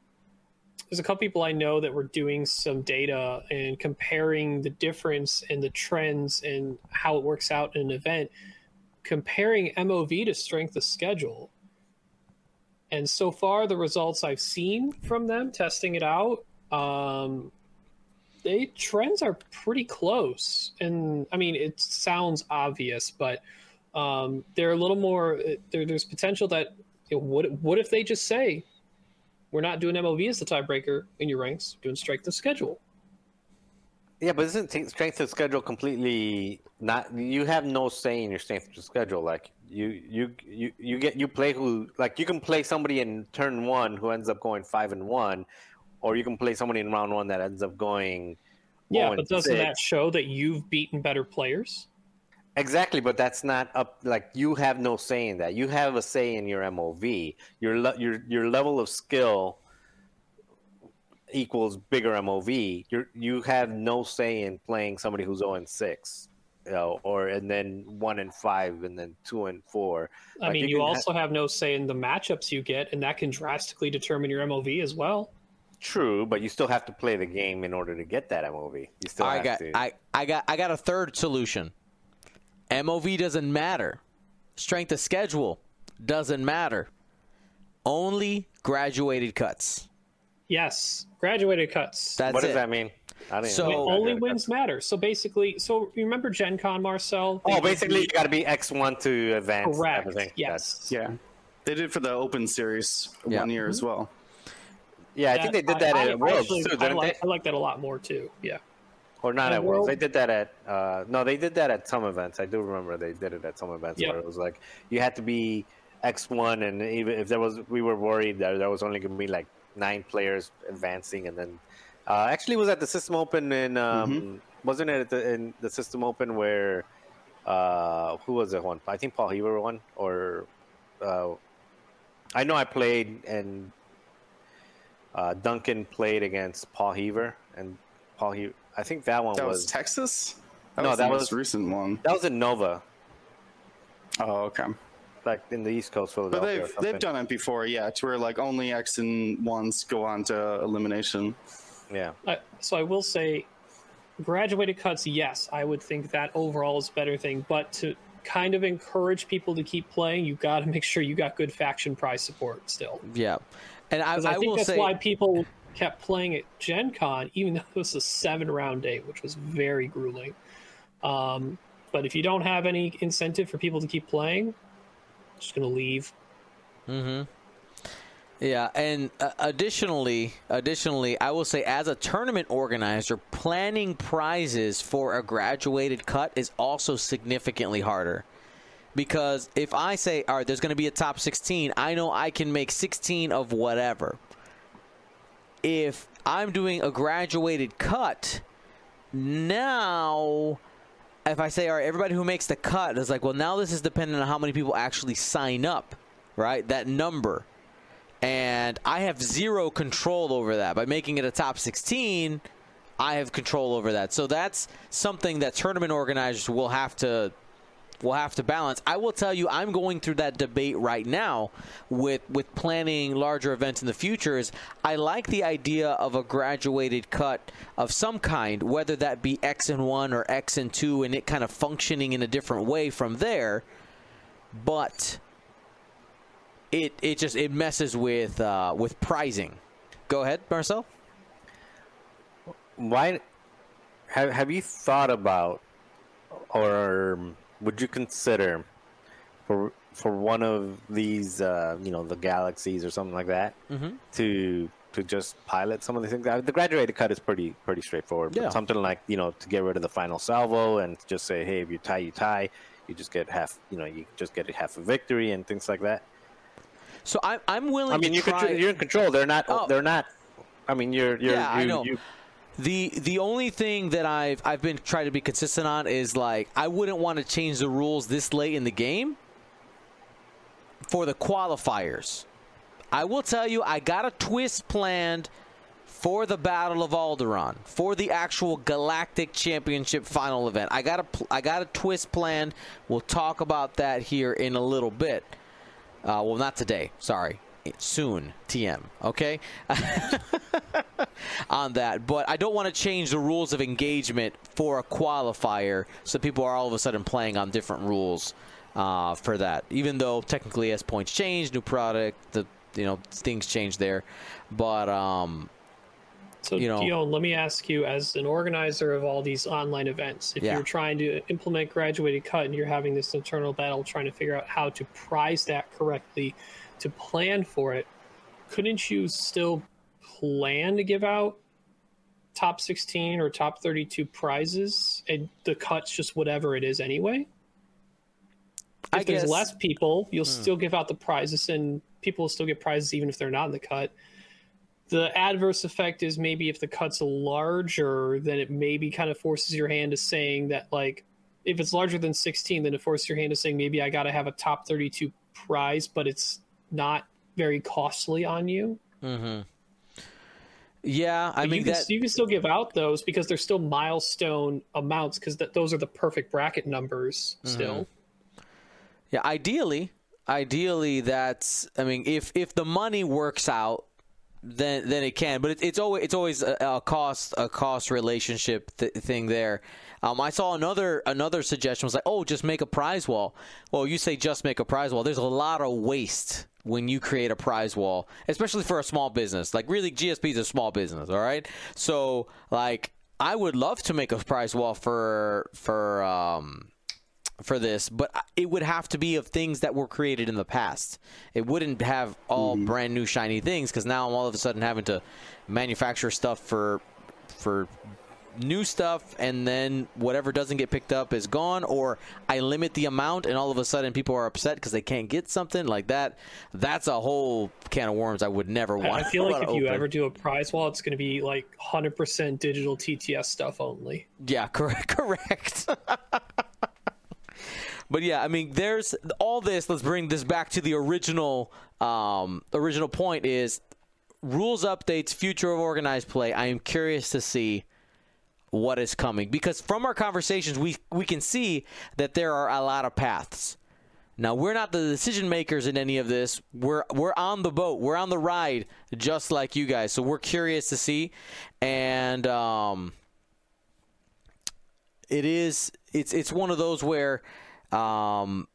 there's a couple people I know that were doing some data and comparing the difference in the trends and how it works out in an event, comparing MOV to strength of schedule. And so far, the results I've seen from them testing it out, um, trends are pretty close. And I mean, it sounds obvious, but um, they're a little more. There, there's potential that You know, what what if they just say, "We're not doing MOV as the tiebreaker in your ranks, doing strength of schedule." Yeah, but isn't strength of schedule completely not? You have no say in your strength of schedule. Like you, you, you, you get you play who like you can play somebody in turn one who ends up going five and one, or you can play somebody in round one that ends up going. Yeah, 0 but doesn't that show that you've beaten better players? Exactly, but that's not up. Like you have no say in that. You have a say in your MOV. Your le- your your level of skill equals bigger MOV. You you have no say in playing somebody who's zero and six, you know, or and then one and five, and then two and four. I Like, mean, you you can ha- also have no say in the matchups you get, and that can drastically determine your MOV as well. True, but you still have to play the game in order to get that MOV. You still I have got to. I, I got I got a third solution. MOV doesn't matter. Strength of schedule doesn't matter. Only graduated cuts. Yes, graduated cuts. That's what does it. that mean? I didn't So- know. Only wins matter. So basically, so remember Gen Con, Marcel? Oh, basically, the- you got to be X one to advance. correct. Everything. Yes. Yeah, they did for the Open Series Yeah. one year as mm-hmm. well. Yeah, I think they did that I, at Worlds actually- too, I didn't like, they? I like that a lot more too. Yeah. Or not At at Worlds. World- They did that at uh, no, they did that at some events. I do remember they did it at some events Yeah. where it was like you had to be X one, and even if there was, we were worried that there was only going to be like nine players advancing, and then uh, actually it was at the System Open in um, wasn't it at the, in the System Open where uh, who was it one? I think Paul Heaver won, or uh, I know I played and uh, Duncan played against Paul Heaver, and Paul Heaver. I think that one That was, was Texas. That No, was that the most was- recent one. that was in Nova, Oh, okay. like in the East Coast Philadelphia. or they've something. they've done it before, yeah, to where like only X and ones go on to elimination. Yeah, I, so I will say, graduated cuts. Yes, I would think that overall is a better thing. But to kind of encourage people to keep playing, you got to make sure you got good faction prize support still. Yeah. And I, I, I, think will that's say why people kept playing at Gen Con, even <laughs> though it was a seven round day, which was very grueling. Um, but if you don't have any incentive for people to keep playing, just gonna leave. Hmm. Yeah, and uh, additionally, additionally, I will say as a tournament organizer, planning prizes for a graduated cut is also significantly harder. Because if I say, all right, there's going to be a top 16, I know I can make 16 of whatever. If I'm doing a graduated cut, now if I say, all right, everybody who makes the cut is like, well, now this is dependent on how many people actually sign up, right? That number. And I have zero control over that. By making it a top 16, I have control over that. So that's something that tournament organizers will have to will have to balance. I will tell you, I'm going through that debate right now with with planning larger events in the future. Is I like the idea of a graduated cut of some kind, whether that be X and one or X and two, and it kind of functioning in a different way from there. But it it just it messes with uh, with pricing. Go ahead, Marcel. why have have you thought about, or would you consider, for for one of these, uh, you know, the galaxies or something like that, Mm-hmm. to to just pilot some of these things? Uh, The graduated cut is pretty pretty straightforward. Yeah. Something like you know to get rid of the final salvo and just say, hey, if you tie, you tie. You just get half, you know, you just get half a victory and things like that. So I'm I'm willing. I mean, you you're in control. They're not. Oh. They're not. I mean, you're. you're Yeah, I you, know. You, The the only thing that I've I've been trying to be consistent on is like I wouldn't want to change the rules this late in the game for the qualifiers. I will tell you I got a twist planned for the Battle of Alderaan, for the actual Galactic Championship final event. I got a got a twist planned. We'll talk about that here in a little bit. Uh, well, not today. Sorry. Soon, TM. Okay. <laughs> on that, but I don't want to change the rules of engagement for a qualifier, so people are all of a sudden playing on different rules uh, for that. Even though technically, as points change, new product, the you know things change there, but um, So, You know- Dion, let me ask you, as an organizer of all these online events, if Yeah. you're trying to implement graduated cut and you're having this internal battle trying to figure out how to prize that correctly, to plan for it, couldn't you still plan to give out top 16 or top 32 prizes and the cuts just whatever it is anyway? If I there's guess- less people, you'll Hmm. still give out the prizes and people will still get prizes even if they're not in the cut. The adverse effect is maybe if the cut's larger, then it maybe kind of forces your hand to saying that like if it's larger than 16, then it forces your hand to saying maybe I got to have a top 32 prize, but it's not very costly on you. Mm-hmm. Yeah, I But mean you can, that. you can still give out those because they're still milestone amounts because th- those are the perfect bracket numbers Mm-hmm. still. Yeah, ideally, ideally that's. I mean, if if the money works out, then then it can. But it, it's always it's always a, a cost a cost relationship th- thing there. Um, I saw another another suggestion was like, oh, just make a prize wall. Well, you say just make a prize wall. There's a lot of waste when you create a prize wall, especially for a small business. Like really, GSP is a small business. All right, so like I would love to make a prize wall for for um for this, but it would have to be of things that were created in the past. It wouldn't have all brand new shiny things because now I'm all of a sudden having to manufacture stuff for for new stuff and then whatever doesn't get picked up is gone or I limit the amount and all of a sudden people are upset because they can't get something like that. That's a whole can of worms I would never want. I feel like <laughs> if you ever do a prize wall, it's going to be like 100% digital TTS stuff only. Yeah, <laughs> correct. Correct. <laughs> but yeah, I mean, there's all this. Let's bring this back to the original. Um, original point is rules updates, future of organized play. I am curious to see what is coming because from our conversations, we we can see that there are a lot of paths. Now we're not the decision makers in any of this. We're we're on the boat. We're on the ride, just like you guys. So we're curious to see, and um, it is it's it's one of those where um,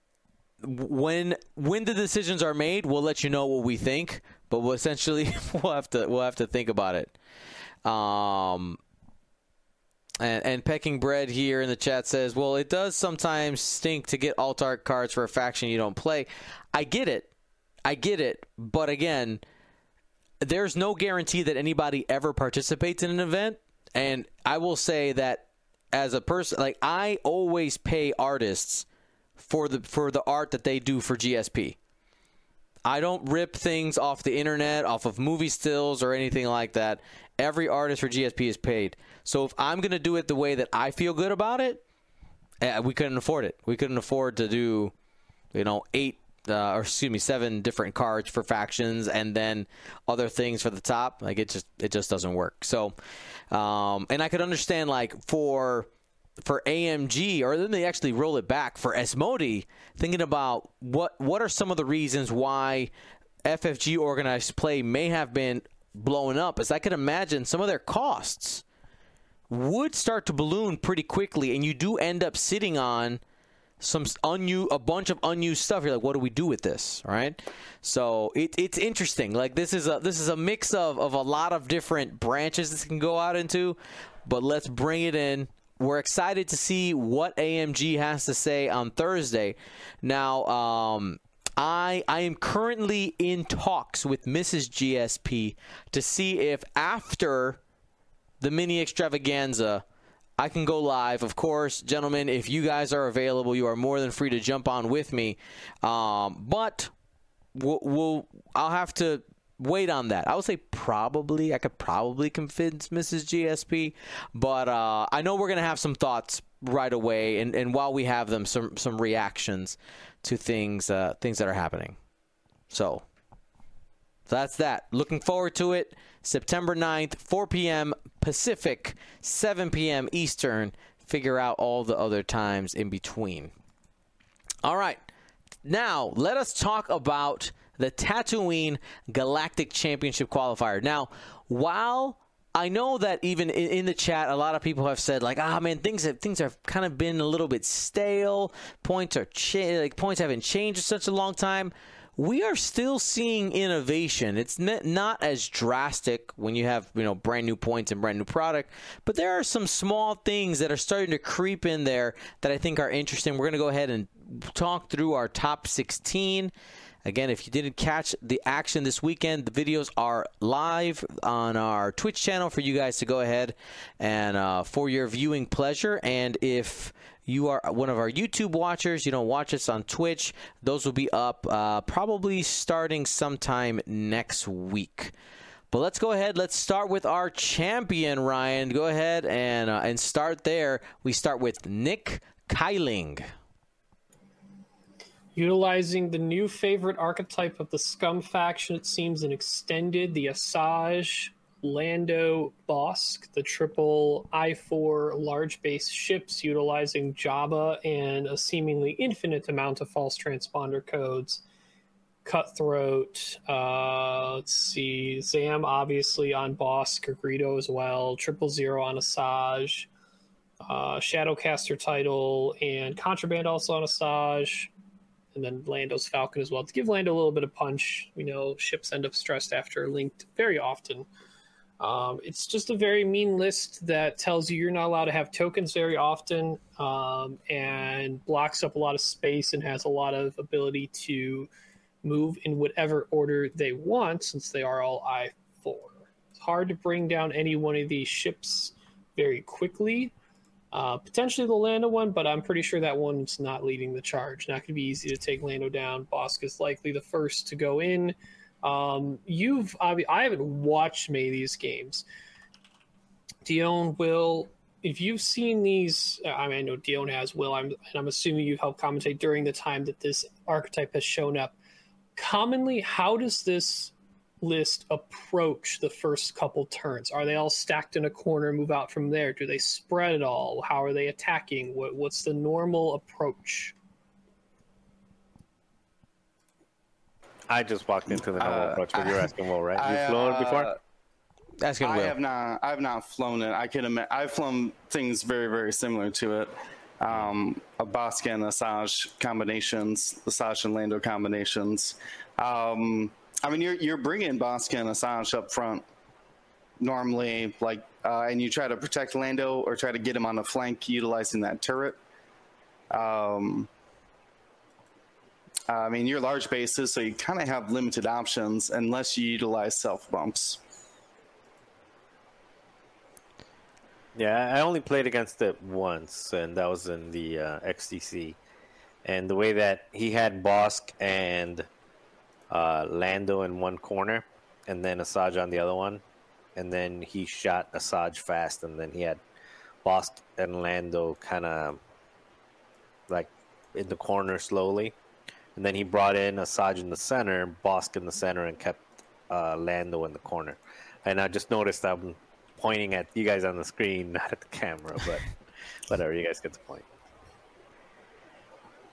when when the decisions are made, we'll let you know what we think. But we'll essentially <laughs> we'll have to we'll have to think about it. Um, and, and pecking bread here in the chat says, "Well, it does sometimes stink to get alt art cards for a faction you don't play." I get it, I get it, but again, there's no guarantee that anybody ever participates in an event. And I will say that as a person, like I always pay artists for the for the art that they do for GSP. I don't rip things off the internet, off of movie stills or anything like that. Every artist for GSP is paid. So if I'm going to do it the way that I feel good about it, eh, we couldn't afford it. We couldn't afford to do, you know, eight uh, or excuse me, seven different cards for factions and then other things for the top. Like it just it just doesn't work. So, um, and I could understand like for for AMG, or then they actually roll it back for Asmodee, thinking about what what are some of the reasons why FFG organized play may have been blowing up. As I can imagine, some of their costs would start to balloon pretty quickly, and you do end up sitting on some unused, a bunch of unused stuff. You're like, what do we do with this? Right. So it, it's interesting. Like this is a this is a mix of, of a lot of different branches this can go out into, but let's bring it in. We're excited to see what AMG has to say on Thursday. Now, um, I I am currently in talks with Mrs. GSP to see if after the mini extravaganza I can go live. Of course, gentlemen, if you guys are available, you are more than free to jump on with me. Um, but we'll, we'll I'll have to wait on that. I would say probably I could probably convince Mrs. GSP, but uh, I know we're gonna have some thoughts right away, and, and while we have them, some some reactions to things uh, things that are happening. So that's that. Looking forward to it. September 9th, 4 p.m. Pacific, 7 p.m. Eastern. Figure out all the other times in between. All right. Now, let us talk about the Tatooine Galactic Championship qualifier. Now, while I know that even in, the chat, a lot of people have said like, "Ah, man, things have things have kind of been a little bit stale. Points are cha- like points haven't changed in such a long time." We are still seeing innovation. It's not as drastic when you have you know brand new points and brand new product, but there are some small things that are starting to creep in there that I think are interesting. We're going to go ahead and talk through our top 16 Again, if you didn't catch the action this weekend, the videos are live on our Twitch channel for you guys to go ahead and uh, for your viewing pleasure. And if you are one of our YouTube watchers, you don't watch us on Twitch, those will be up uh, probably starting sometime next week. But let's go ahead. Let's start with our champion, Ryan. Go ahead and uh, and start there. We start with Nick Kyling. Utilizing the new favorite archetype of the Scum faction, it seems, and extended the Asajj, Lando, Bossk, the triple I4 large base ships, utilizing Jabba and a seemingly infinite amount of false transponder codes. Cutthroat, uh, let's see, Zam obviously on Bossk, Greedo as well, Triple Zero on Asajj, uh, Shadowcaster title, and Contraband also on Asajj and then Lando's Falcon as well to give Lando a little bit of punch. We know ships end up stressed after linked very often. Um, it's just a very mean list that tells you you're not allowed to have tokens very often um, and blocks up a lot of space and has a lot of ability to move in whatever order they want since they are all I4. It's hard to bring down any one of these ships very quickly uh, potentially the Lando one, but I'm pretty sure that one's not leading the charge. Not going to be easy to take Lando down. Bossk is likely the first to go in. Um, you've I mean, I haven't watched many of these games. Dion will, if you've seen these, I mean, I know Dion has. Will I'm and I'm assuming you've helped commentate during the time that this archetype has shown up. Commonly, how does this list approach the first couple turns? Are they all stacked in a corner, move out from there? Do they spread at all? How are they attacking? What, what's the normal approach? I just walked into the normal Uh, approach, but you're asking Will, right? You've flown it before? uh, Asking I Will. have not. I have not flown it. I can imagine. I've flown things very, very similar to it. Um, a Bossk and Asajj combinations, Asajj and Lando combinations. Um, I mean, you're you're bringing Bossk and Asajj up front normally, like, uh, and you try to protect Lando or try to get him on the flank utilizing that turret. Um, I mean, you're large bases, so you kind of have limited options unless you utilize self bumps. Yeah, I only played against it once, and that was in the uh, XTC. And the way that he had Bossk and uh, Lando in one corner, and then Asajj on the other one, and then he shot Asajj fast, and then he had Bossk and Lando kind of like in the corner slowly, and then he brought in Asajj in the center, Bossk in the center, and kept uh, Lando in the corner. And I just noticed I'm pointing at you guys on the screen, <laughs> not at the camera, but <laughs> whatever. You guys get the point.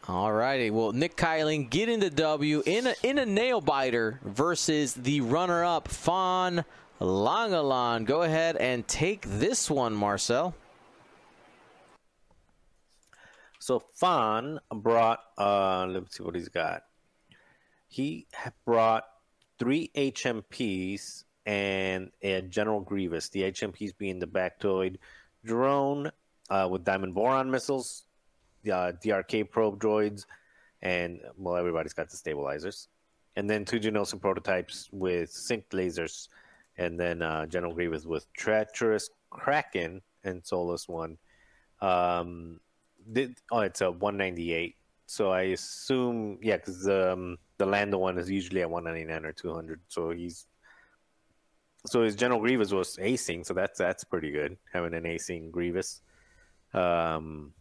All righty. Well, Nick Kyling getting the W in a, in a nail biter versus the runner up, Fawn Langalan. Go ahead and take this one, Marcel. So Fawn brought. Uh, let's see what he's got. He brought three HMPs and a General Grievous. The HMPs being the Baktoid drone uh, with Diamond Boron missiles, the uh, DRK probe droids, and well, everybody's got the stabilizers, and then two Geonosian prototypes with sync lasers, and then uh, General Grievous with Treacherous Kraken and Soulless One. Um, did, oh, it's a 198. So I assume, yeah, because um, the Lando one is usually at 199 or 200. So he's so his General Grievous was acing, so that's that's pretty good having an acing Grievous. Um,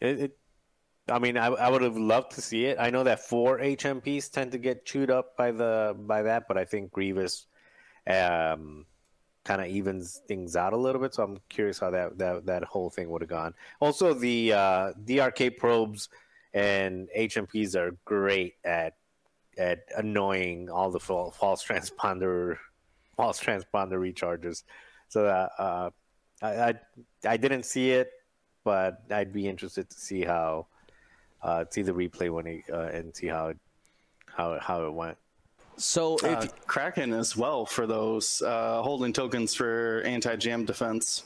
it, it I mean, I, I would have loved to see it. I know that four HMPs tend to get chewed up by the by that, but I think Grievous um, kind of evens things out a little bit. So I'm curious how that that, that whole thing would have gone. Also, the uh, DRK probes and HMPs are great at at annoying all the fal- false transponder <laughs> false transponder recharges. So uh, uh, I, I I didn't see it, but I'd be interested to see how uh, see the replay when he uh, and see how how how it went. So if Uh, Kraken as well for those uh, holding tokens for anti-jam defense.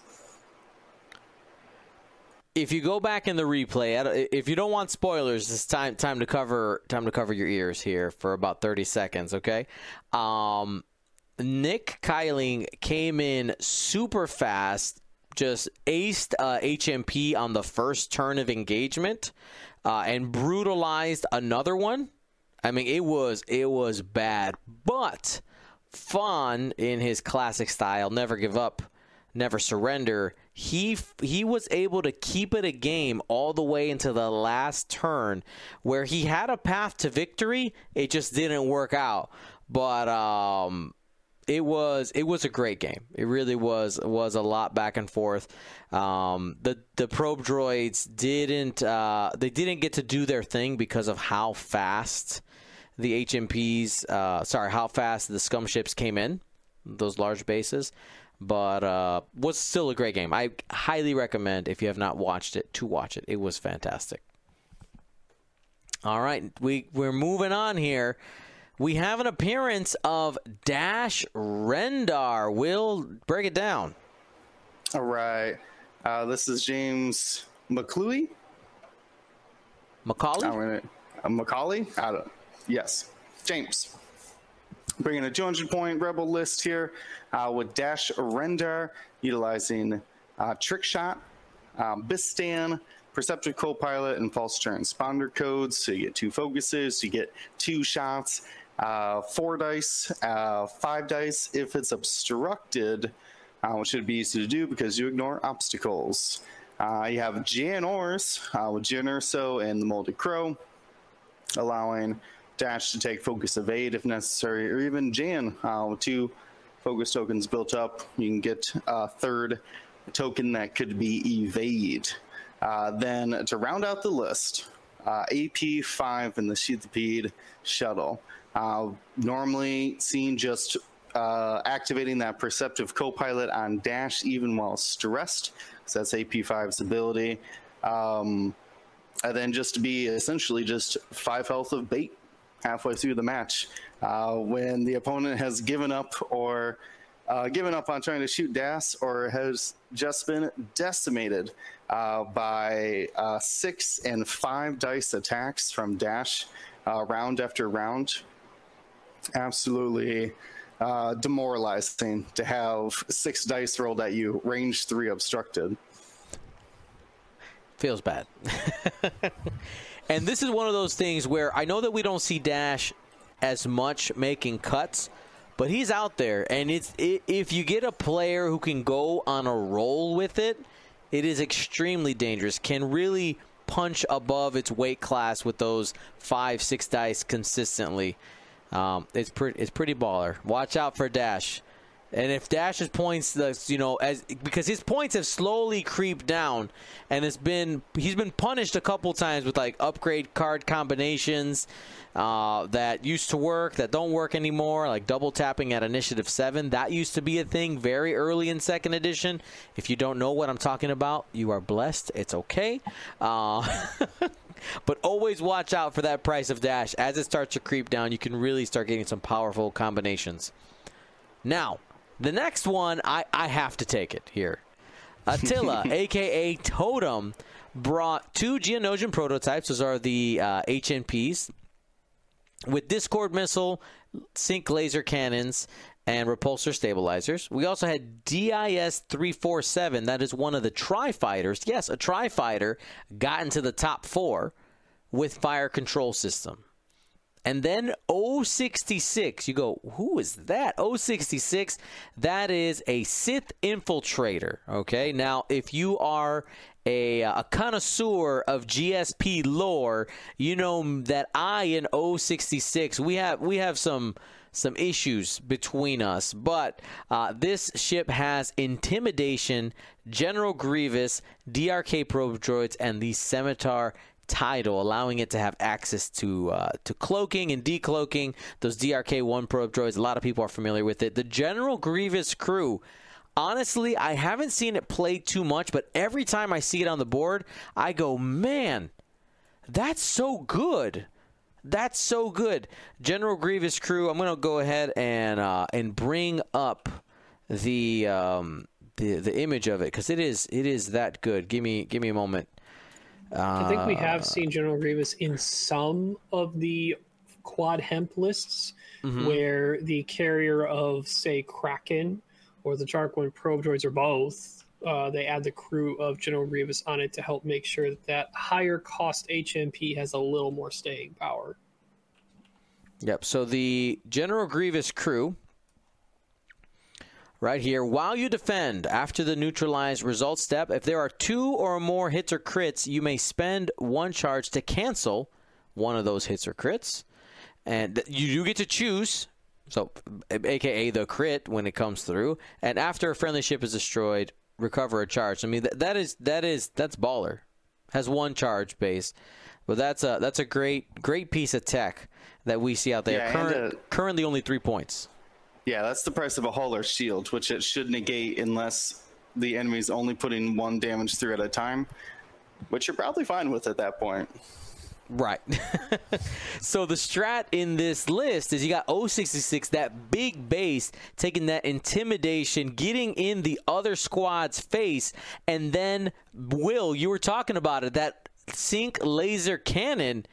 if you go back in the replay, if you don't want spoilers, it's time time to cover time to cover your ears here for about thirty seconds. Okay, um, Nick Kyling came in super fast, just aced uh, HMP on the first turn of engagement, uh, and brutalized another one. I mean, it was it was bad, but fun in his classic style. Never give up, never surrender he he was able to keep it a game all the way into the last turn. Where he had a path to victory it just didn't work out. But um it was it was a great game. It really was was a lot back and forth. Um the the probe droids didn't uh they didn't get to do their thing because of how fast the HMPs uh sorry how fast the scum ships came in those large bases but uh, was still a great game. I highly recommend if you have not watched it to watch it. It was fantastic. All right, we we're moving on here. We have an appearance of Dash Rendar. We'll break it down. All right, uh, this is James McCluey. Macaulay. Uh, Macaulay. I don't. Yes, James. Bringing a 200 point rebel list here uh, with dash Rendar, utilizing uh, trick shot um, bistan perceptive co-pilot and false transponder codes. So you get two focuses so you get two shots uh, four dice uh, five dice if it's obstructed uh, which should be easy to do because you ignore obstacles. Uh, you have Jan Ors with Jyn Erso and the Moldy Crow allowing Dash to take focus evade if necessary, or even Jan uh, with two focus tokens built up. You can get a third token that could be evade. Uh, then to round out the list, uh, AP5 in the Sheathipede shuttle. Uh, normally seen just uh, activating that perceptive co-pilot on dash even while stressed. So that's AP5's ability. Um, and then just to be essentially just five health of bait halfway through the match uh, when the opponent has given up or uh, given up on trying to shoot Dash or has just been decimated uh, by uh, six and five dice attacks from Dash uh, round after round. Absolutely uh, demoralizing to have six dice rolled at you, range three obstructed. Feels bad. <laughs> And this is one of those things where I know that we don't see Dash as much making cuts, but he's out there. And it's it, if you get a player who can go on a roll with it, it is extremely dangerous. Can really punch above its weight class with those five, six dice consistently. Um, it's pretty, it's pretty baller. Watch out for Dash. And if Dash's points, you know, as because his points have slowly creeped down, and it's been he's been punished a couple times with like upgrade card combinations uh, that used to work that don't work anymore, like double tapping at Initiative Seven. That used to be a thing very early in Second Edition. If you don't know what I'm talking about, you are blessed. It's okay. Uh, <laughs> but always watch out for that price of Dash as it starts to creep down. You can really start getting some powerful combinations. Now, the next one, I, I have to take it here. Attila, <laughs> aka Totem, brought two Geonosian prototypes. Those are the uh, HMPs with Discord missile, sync laser cannons, and repulsor stabilizers. We also had DIS 347. That is one of the tri fighters. Yes, a tri fighter got into the top four with fire control system. And then 066, you go, who is that? 066, that is a Sith infiltrator. Okay, now if you are a, a connoisseur of GSP lore, you know that I and 066, we have we have some some issues between us. But uh, this ship has intimidation, General Grievous, DRK probe droids, and the Scimitar title, allowing it to have access to uh, to cloaking and decloaking. Those DRK one probe droids, a lot of people are familiar with it. The General Grievous crew. Honestly, I haven't seen it play too much, but every time I see it on the board, I go, man, that's so good. That's so good. General Grievous crew. I'm gonna go ahead and uh, and bring up the um, the the image of it because it is it is that good. Give me give me a moment. I think we have Uh, seen General Grievous in some of the quad hemp lists Mm-hmm. where the carrier of, say, Kraken or the Dark One probe droids or both, uh, they add the crew of General Grievous on it to help make sure that that higher cost HMP has a little more staying power. Yep. So the General Grievous crew, right here, while you defend after the neutralize result step, if there are two or more hits or crits, you may spend one charge to cancel one of those hits or crits, and you do get to choose. So, aka the crit when it comes through, and after a friendly ship is destroyed, recover a charge. I mean that, that is that is that's baller. Has one charge base, but that's a that's a great great piece of tech that we see out there. Yeah, Current, uh, currently only three points. Yeah, that's the price of a hauler shield, which it should negate unless the enemy's only putting one damage through at a time, which you're probably fine with at that point. Right. <laughs> so the strat in this list is you got 066, that big base, taking that intimidation, getting in the other squad's face, and then Will, you were talking about it, that sync laser cannon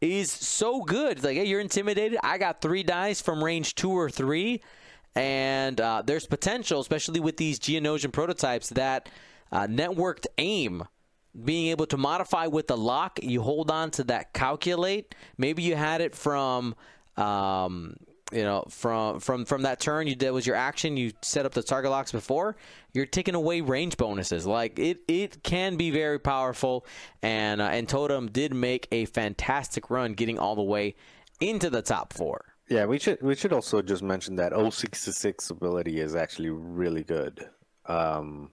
is so good. Like, hey, you're intimidated. I got three dice from range two or three. And uh, there's potential, especially with these Geonosian prototypes, that uh, networked aim being able to modify with the lock you hold on to that calculate. Maybe you had it from um, you know from from from that turn you did was your action you set up the target locks before you're taking away range bonuses. Like it it can be very powerful and uh, and totem did make a fantastic run getting all the way into the top four Yeah, we should we should also just mention that 066 ability is actually really good. Um,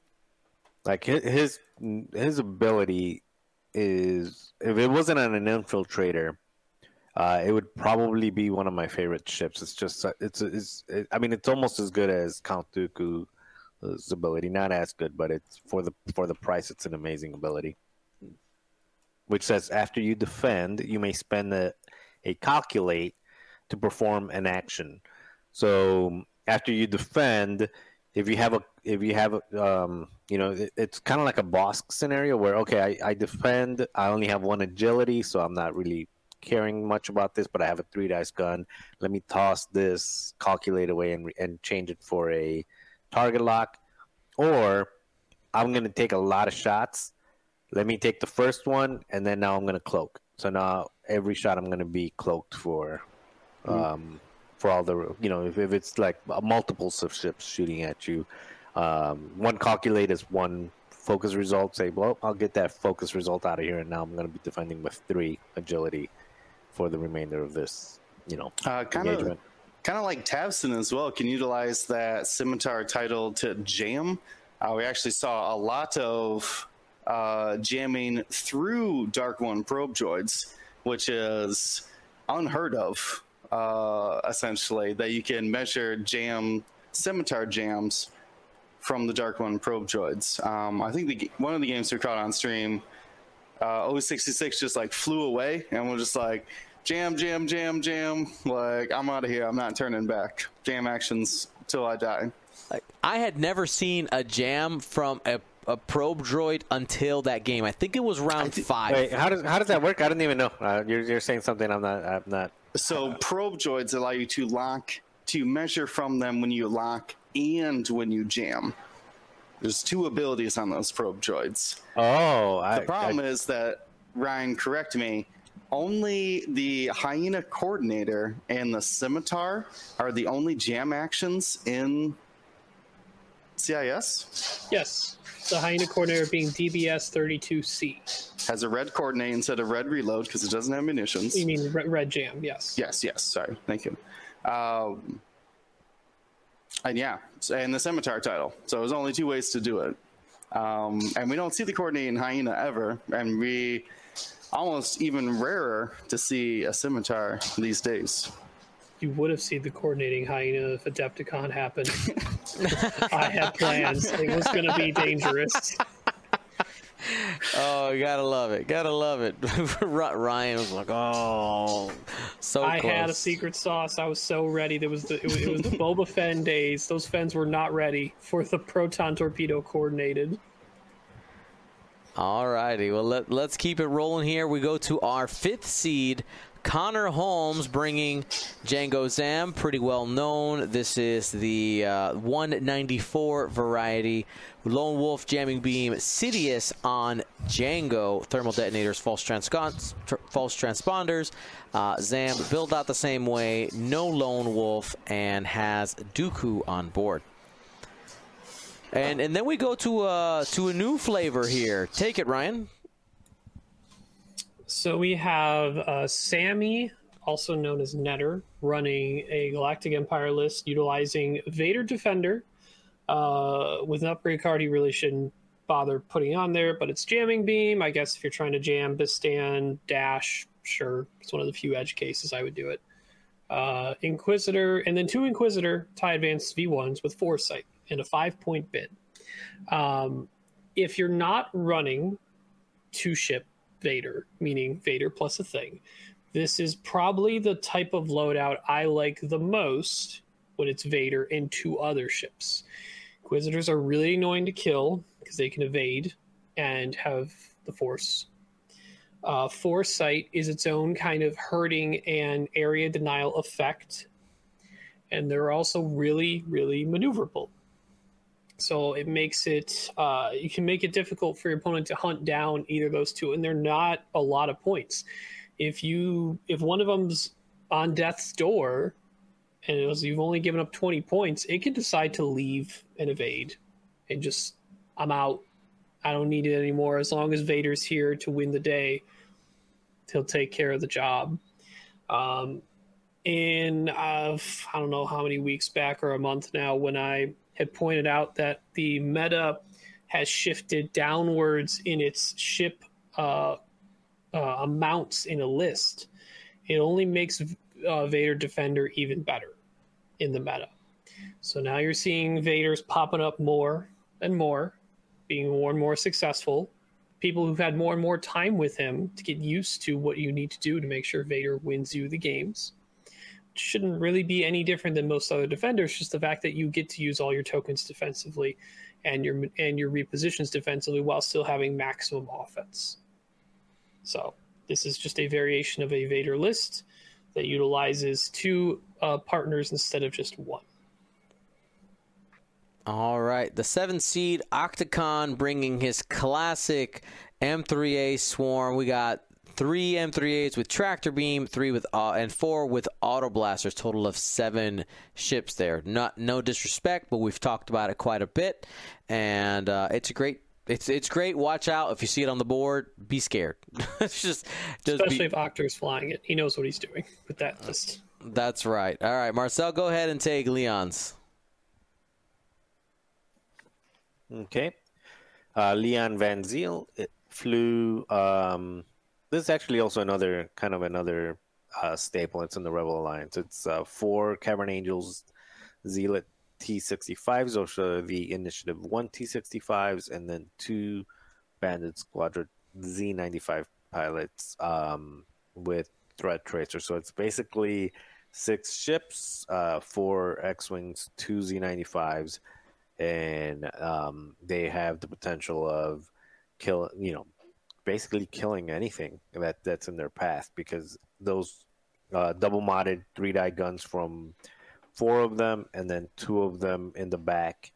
like his his, ability is if it wasn't an infiltrator, uh, it would probably be one of my favorite ships. It's just uh, it's it's it, I mean it's almost as good as Count Dooku's ability. Not as good, but it's for the for the price. It's an amazing ability. Which says after you defend, you may spend a, a calculate to perform an action. So after you defend, if you have a if you have a, um, you know it, it's kind of like a boss scenario where okay I, I defend I only have one agility so I'm not really caring much about this but I have a three dice gun. Let me toss this calculate away and, and change it for a target lock. Or I'm gonna take a lot of shots. Let me take the first one and then now I'm gonna cloak. So now every shot I'm gonna be cloaked for um, for all the you know if, if it's like multiples of ships shooting at you um, one calculate is one focus result say well i'll get that focus result out of here and now i'm going to be defending with three agility for the remainder of this you know Uh, kind of, engagement kind of like Tavson as well, can utilize that scimitar title to jam. Uh, we actually saw a lot of uh, jamming through Dark One probe droids, which is unheard of. Uh, essentially, that you can measure jam scimitar jams from the Dark One probe droids. Um, I think the, one of the games we caught on stream, uh, 066 just like flew away, and we're just like, jam, jam, jam, jam. Like, I'm out of here. I'm not turning back. Jam actions till I die. Like, I had never seen a jam from a, a probe droid until that game. I think it was round five. wait how does how does that work i didn't even know uh, you're, you're saying something i'm not i'm not So, probe droids allow you to lock, to measure from them when you lock and when you jam. There's two abilities on those probe droids. oh I, The problem I, is that Ryan, correct me. Only the hyena coordinator and the scimitar are the only jam actions in CIS. Yes, the hyena coordinator being DBS 32C. Has a red coordinate instead of red reload because it doesn't have munitions. You mean red, red jam? Yes. Yes, yes. Sorry, thank you. Um, and yeah, and the scimitar title. So there's only two ways to do it. Um, and we don't see the coordinating hyena ever, and we almost even rarer to see a scimitar these days. You would have seen the coordinating hyena if Adepticon happened. <laughs> I had plans. It was going to be dangerous. oh, you gotta love it. Gotta love it. <laughs> Ryan was like, "Oh, so." I close. had a secret sauce. I was so ready. There was the it was, it was the Boba Fen days. Those Fens were not ready for the proton torpedo coordinated. All righty. Well, let, let's keep it rolling here. We go to our fifth seed, Connor Holmes, bringing Django Zam, pretty well known. This is the uh, 194 variety. Lone Wolf, Jamming Beam, Sidious on Django, Thermal Detonators, False, tr- false Transponders. Uh, Zam built out the same way, no Lone Wolf, and has Dooku on board. And and then we go to uh to a new flavor here. Take it, Ryan. So we have uh, Sammy, also known as Netter, running a Galactic Empire list utilizing Vader Defender. Uh, with an upgrade card, he really shouldn't bother putting on there, but it's Jamming Beam. I guess if you're trying to jam Bistan, Dash, sure. It's one of the few edge cases I would do it. Uh, Inquisitor, and then two Inquisitor tie advanced V1s with Foresight and a five point bid. Um, if you're not running two ship Vader, meaning Vader plus a thing. This is probably the type of loadout I like the most when it's Vader and two other ships. Inquisitors are really annoying to kill because they can evade and have the Force. Uh, Foresight is its own kind of hurting and area denial effect, and they're also really, really maneuverable. So it makes it uh, you can make it difficult for your opponent to hunt down either those two, and they're not a lot of points. If you if one of them's on death's door, and was, you've only given up twenty points, it can decide to leave and evade, and just I'm out. I don't need it anymore. As long as Vader's here to win the day, he'll take care of the job. Um, in uh, I don't know how many weeks back or a month now, when I had pointed out that the meta has shifted downwards in its ship uh, uh, amounts in a list. It only makes uh, Vader Defender even better in the meta. So now you're seeing Vaders popping up more and more, being more and more successful. People who've had more and more time with him to get used to what you need to do to make sure Vader wins you the games shouldn't really be any different than most other defenders. Just the fact that you get to use all your tokens defensively and your and your repositions defensively while still having maximum offense. So this is just a variation of a Vader list that utilizes two uh, partners instead of just one. All right, the seven seed Octacon bringing his classic M3A swarm. We got three M3As with tractor beam, three with uh, and four with auto blasters. Total of seven ships there. Not no disrespect, but we've talked about it quite a bit, and uh, it's a great. It's it's great. Watch out if you see it on the board. Be scared. <laughs> it's just, just especially be, if Octor's flying it. He knows what he's doing with that list. That's right. All right, Marcel, go ahead and take Leon's. Okay. Uh, Leon Van Ziel flew um, this is actually also another kind of another uh, staple. It's in the Rebel Alliance. It's uh, four Cavern Angels, Zealot T65s, also the Initiative 1 T65s, and then two Bandit Squadron Z95 pilots um, with Threat Tracer. So it's basically six ships, uh, four X Wings, two Z95s, and um, they have the potential of kill, you know, basically killing anything that that's in their path because those uh, double modded three die guns from four of them and then two of them in the back,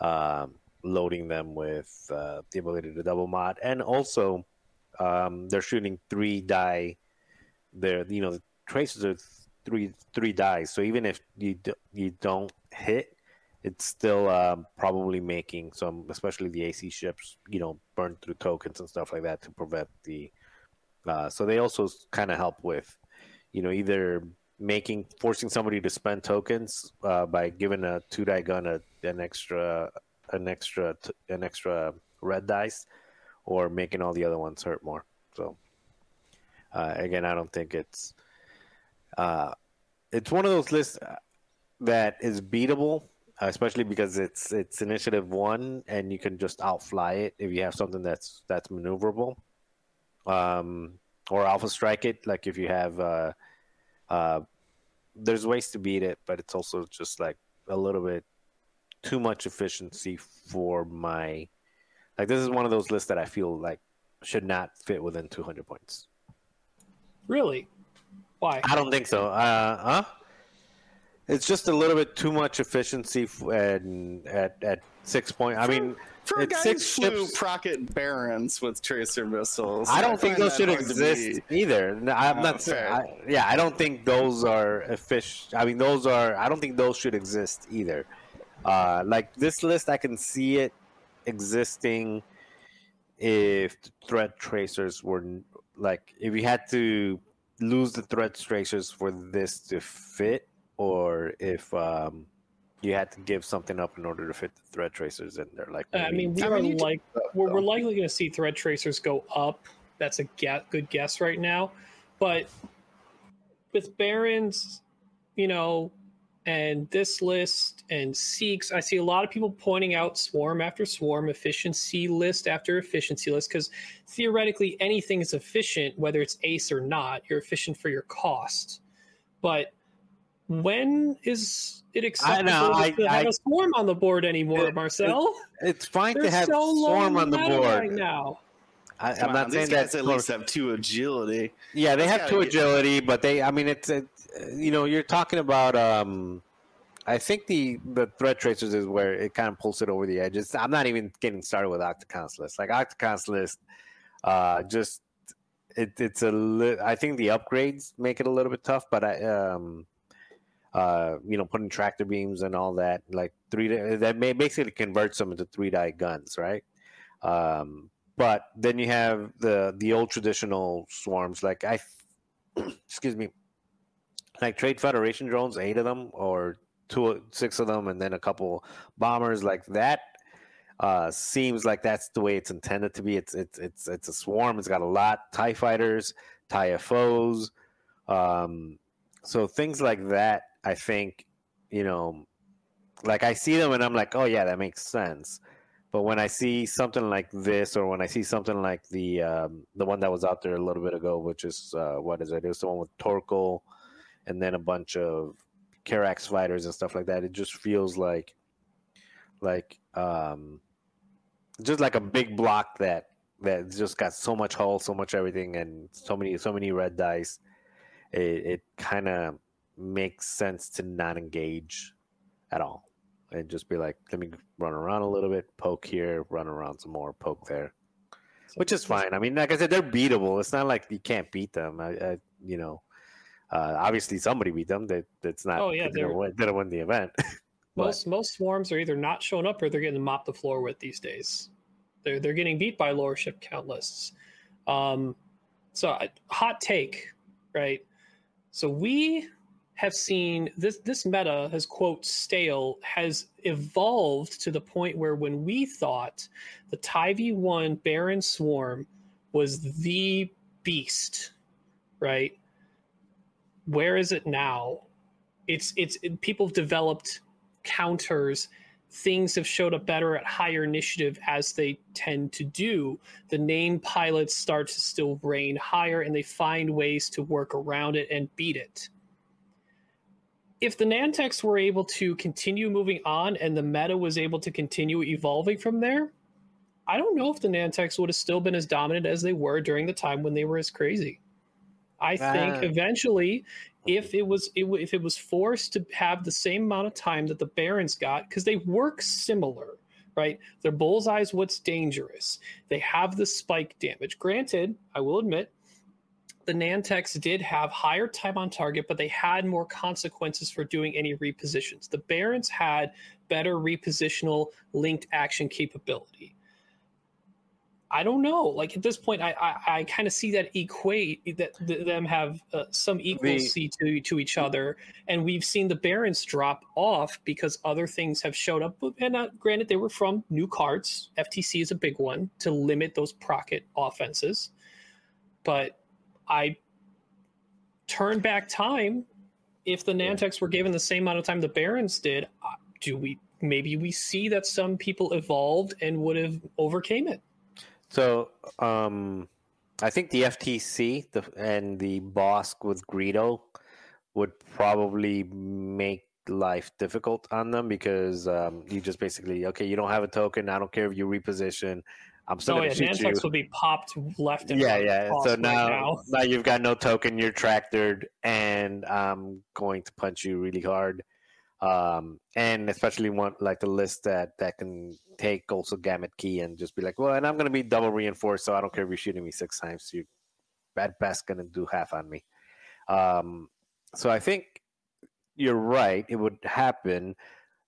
um, loading them with uh, the ability to double mod and also um, they're shooting three die. They're you know the traces are three three dies, so even if you you don't hit it's still um, probably making some, especially the AC ships, you know, burn through tokens and stuff like that to prevent the. Uh, so they also kind of help with, you know, either making forcing somebody to spend tokens uh, by giving a two die gun a, an extra an extra an extra red dice, or making all the other ones hurt more. So uh, again, I don't think it's uh, it's one of those lists that is beatable especially because it's it's initiative one, and you can just outfly it if you have something that's that's maneuverable, um, or alpha strike it. Like if you have, uh, uh, there's ways to beat it, but it's also just like a little bit too much efficiency for my. Like this is one of those lists that I feel like should not fit within 200 points. Really? Why? I don't think so. Uh, huh? It's just a little bit too much efficiency f- and at at six point. I mean, For a it's guy six who flew. Procket Barons with tracer missiles, I don't think those should exist either. No, I'm Oh, not. fair. I, yeah, I don't think those are efficient. I mean, those are. I don't think those should exist either. Uh, like this list, I can see it existing if the threat tracers were like if you had to lose the threat tracers for this to fit, or if um, you had to give something up in order to fit the threat tracers in there. Like, Uh, I mean, we I are mean, you like we're, we're likely going to see threat tracers go up. That's a get, good guess right now, but with Barons, you know, and this list and Scyks, I see a lot of people pointing out swarm after swarm, efficiency list after efficiency list, because theoretically anything is efficient, whether it's ace or not. You're efficient for your cost, but when is it acceptable I- to have I- a swarm on the board anymore, It- Marcel? it's fine They're to have so swarm on the board. right now. I, I'm not saying these guys that. at least have two agility. yeah, they It's have two get- agility, but they. I mean, it's it, you know, you're talking about. um I think the the threat tracers is where it kind of pulls it over the edge. It's, I'm not even getting started with Octacon's list. Like Octacon's list, uh, just it, it's a. Li- I think the upgrades make it a little bit tough, but I um. Uh, you know, putting tractor beams and all that, like three that basically converts them into three die guns, right? Um, but then you have the the old traditional swarms like i <clears throat> excuse me like trade federation drones eight of them or two six of them and then a couple bombers like that uh seems like that's the way it's intended to be it's it's it's it's a swarm it's got a lot tie fighters tie foes um so things like that i think you know like i see them and i'm like oh yeah that makes sense but when I see something like this, or when I see something like the um, the one that was out there a little bit ago, which is uh, what is it? It was the one with Torkil, and then a bunch of Kihraxz fighters and stuff like that. It just feels like like um, just like a big block that that just got so much hull, so much everything, and so many so many red dice. It, it kind of makes sense to not engage at all and just be like, let me run around a little bit, poke here, run around some more, poke there, which is fine. I mean, like I said, they're beatable. It's not like you can't beat them. I, I you know, uh, obviously somebody beat them. That that's not. Oh, yeah, they they're- win, didn't win the event. <laughs> Most most swarms are either not showing up or they're getting mopped the floor with these days. They're they're getting beat by lower ship count lists. Um, so hot take, right? So we have seen this this meta has quote stale has evolved to the point where when we thought the TIE/v1 Baron Swarm was the beast, right? Where is it now? It's it's it, people have developed counters things have showed up better at higher initiative as they tend to do the name pilots start to still reign higher and they find ways to work around it and beat it if the nantex were able to continue moving on and the meta was able to continue evolving from there i don't know if the nantex would have still been as dominant as they were during the time when they were as crazy. I think Ah. eventually if it was it, if it was forced to have the same amount of time that the barons got because they work similar right? Their bullseye is what's dangerous. They have the spike damage. Granted i will admit the nantex did have higher time on target but they had more consequences for doing any repositions the barons had better repositional linked action capability I don't know. Like at this point, I I, I kind of see that equate that th- them have uh, some equalcy to to each other, and we've seen the Barons drop off because other things have showed up. And uh, granted, they were from new cards. FTC is a big one to limit those procket offenses, but I turn back time. If the Nantex were given the same amount of time the Barons did, uh, do we maybe we see that some people evolved and would have overcame it. So, um, I think the FTC the, and the Bossk with Greedo would probably make life difficult on them because um, you just basically okay, you don't have a token. I don't care if you reposition. I'm still Oh gonna yeah, shoot you. Nantex will be popped left and Yeah, right. yeah. tossed So right now, now. <laughs> now you've got no token. You're tractored, and I'm going to punch you really hard. Um, and especially one like the list that that can take also gamut key and just be like, well, and I'm going to be double reinforced, so I don't care if you're shooting me six times. You at best going to do half on me. Um, so I think you're right. It would happen.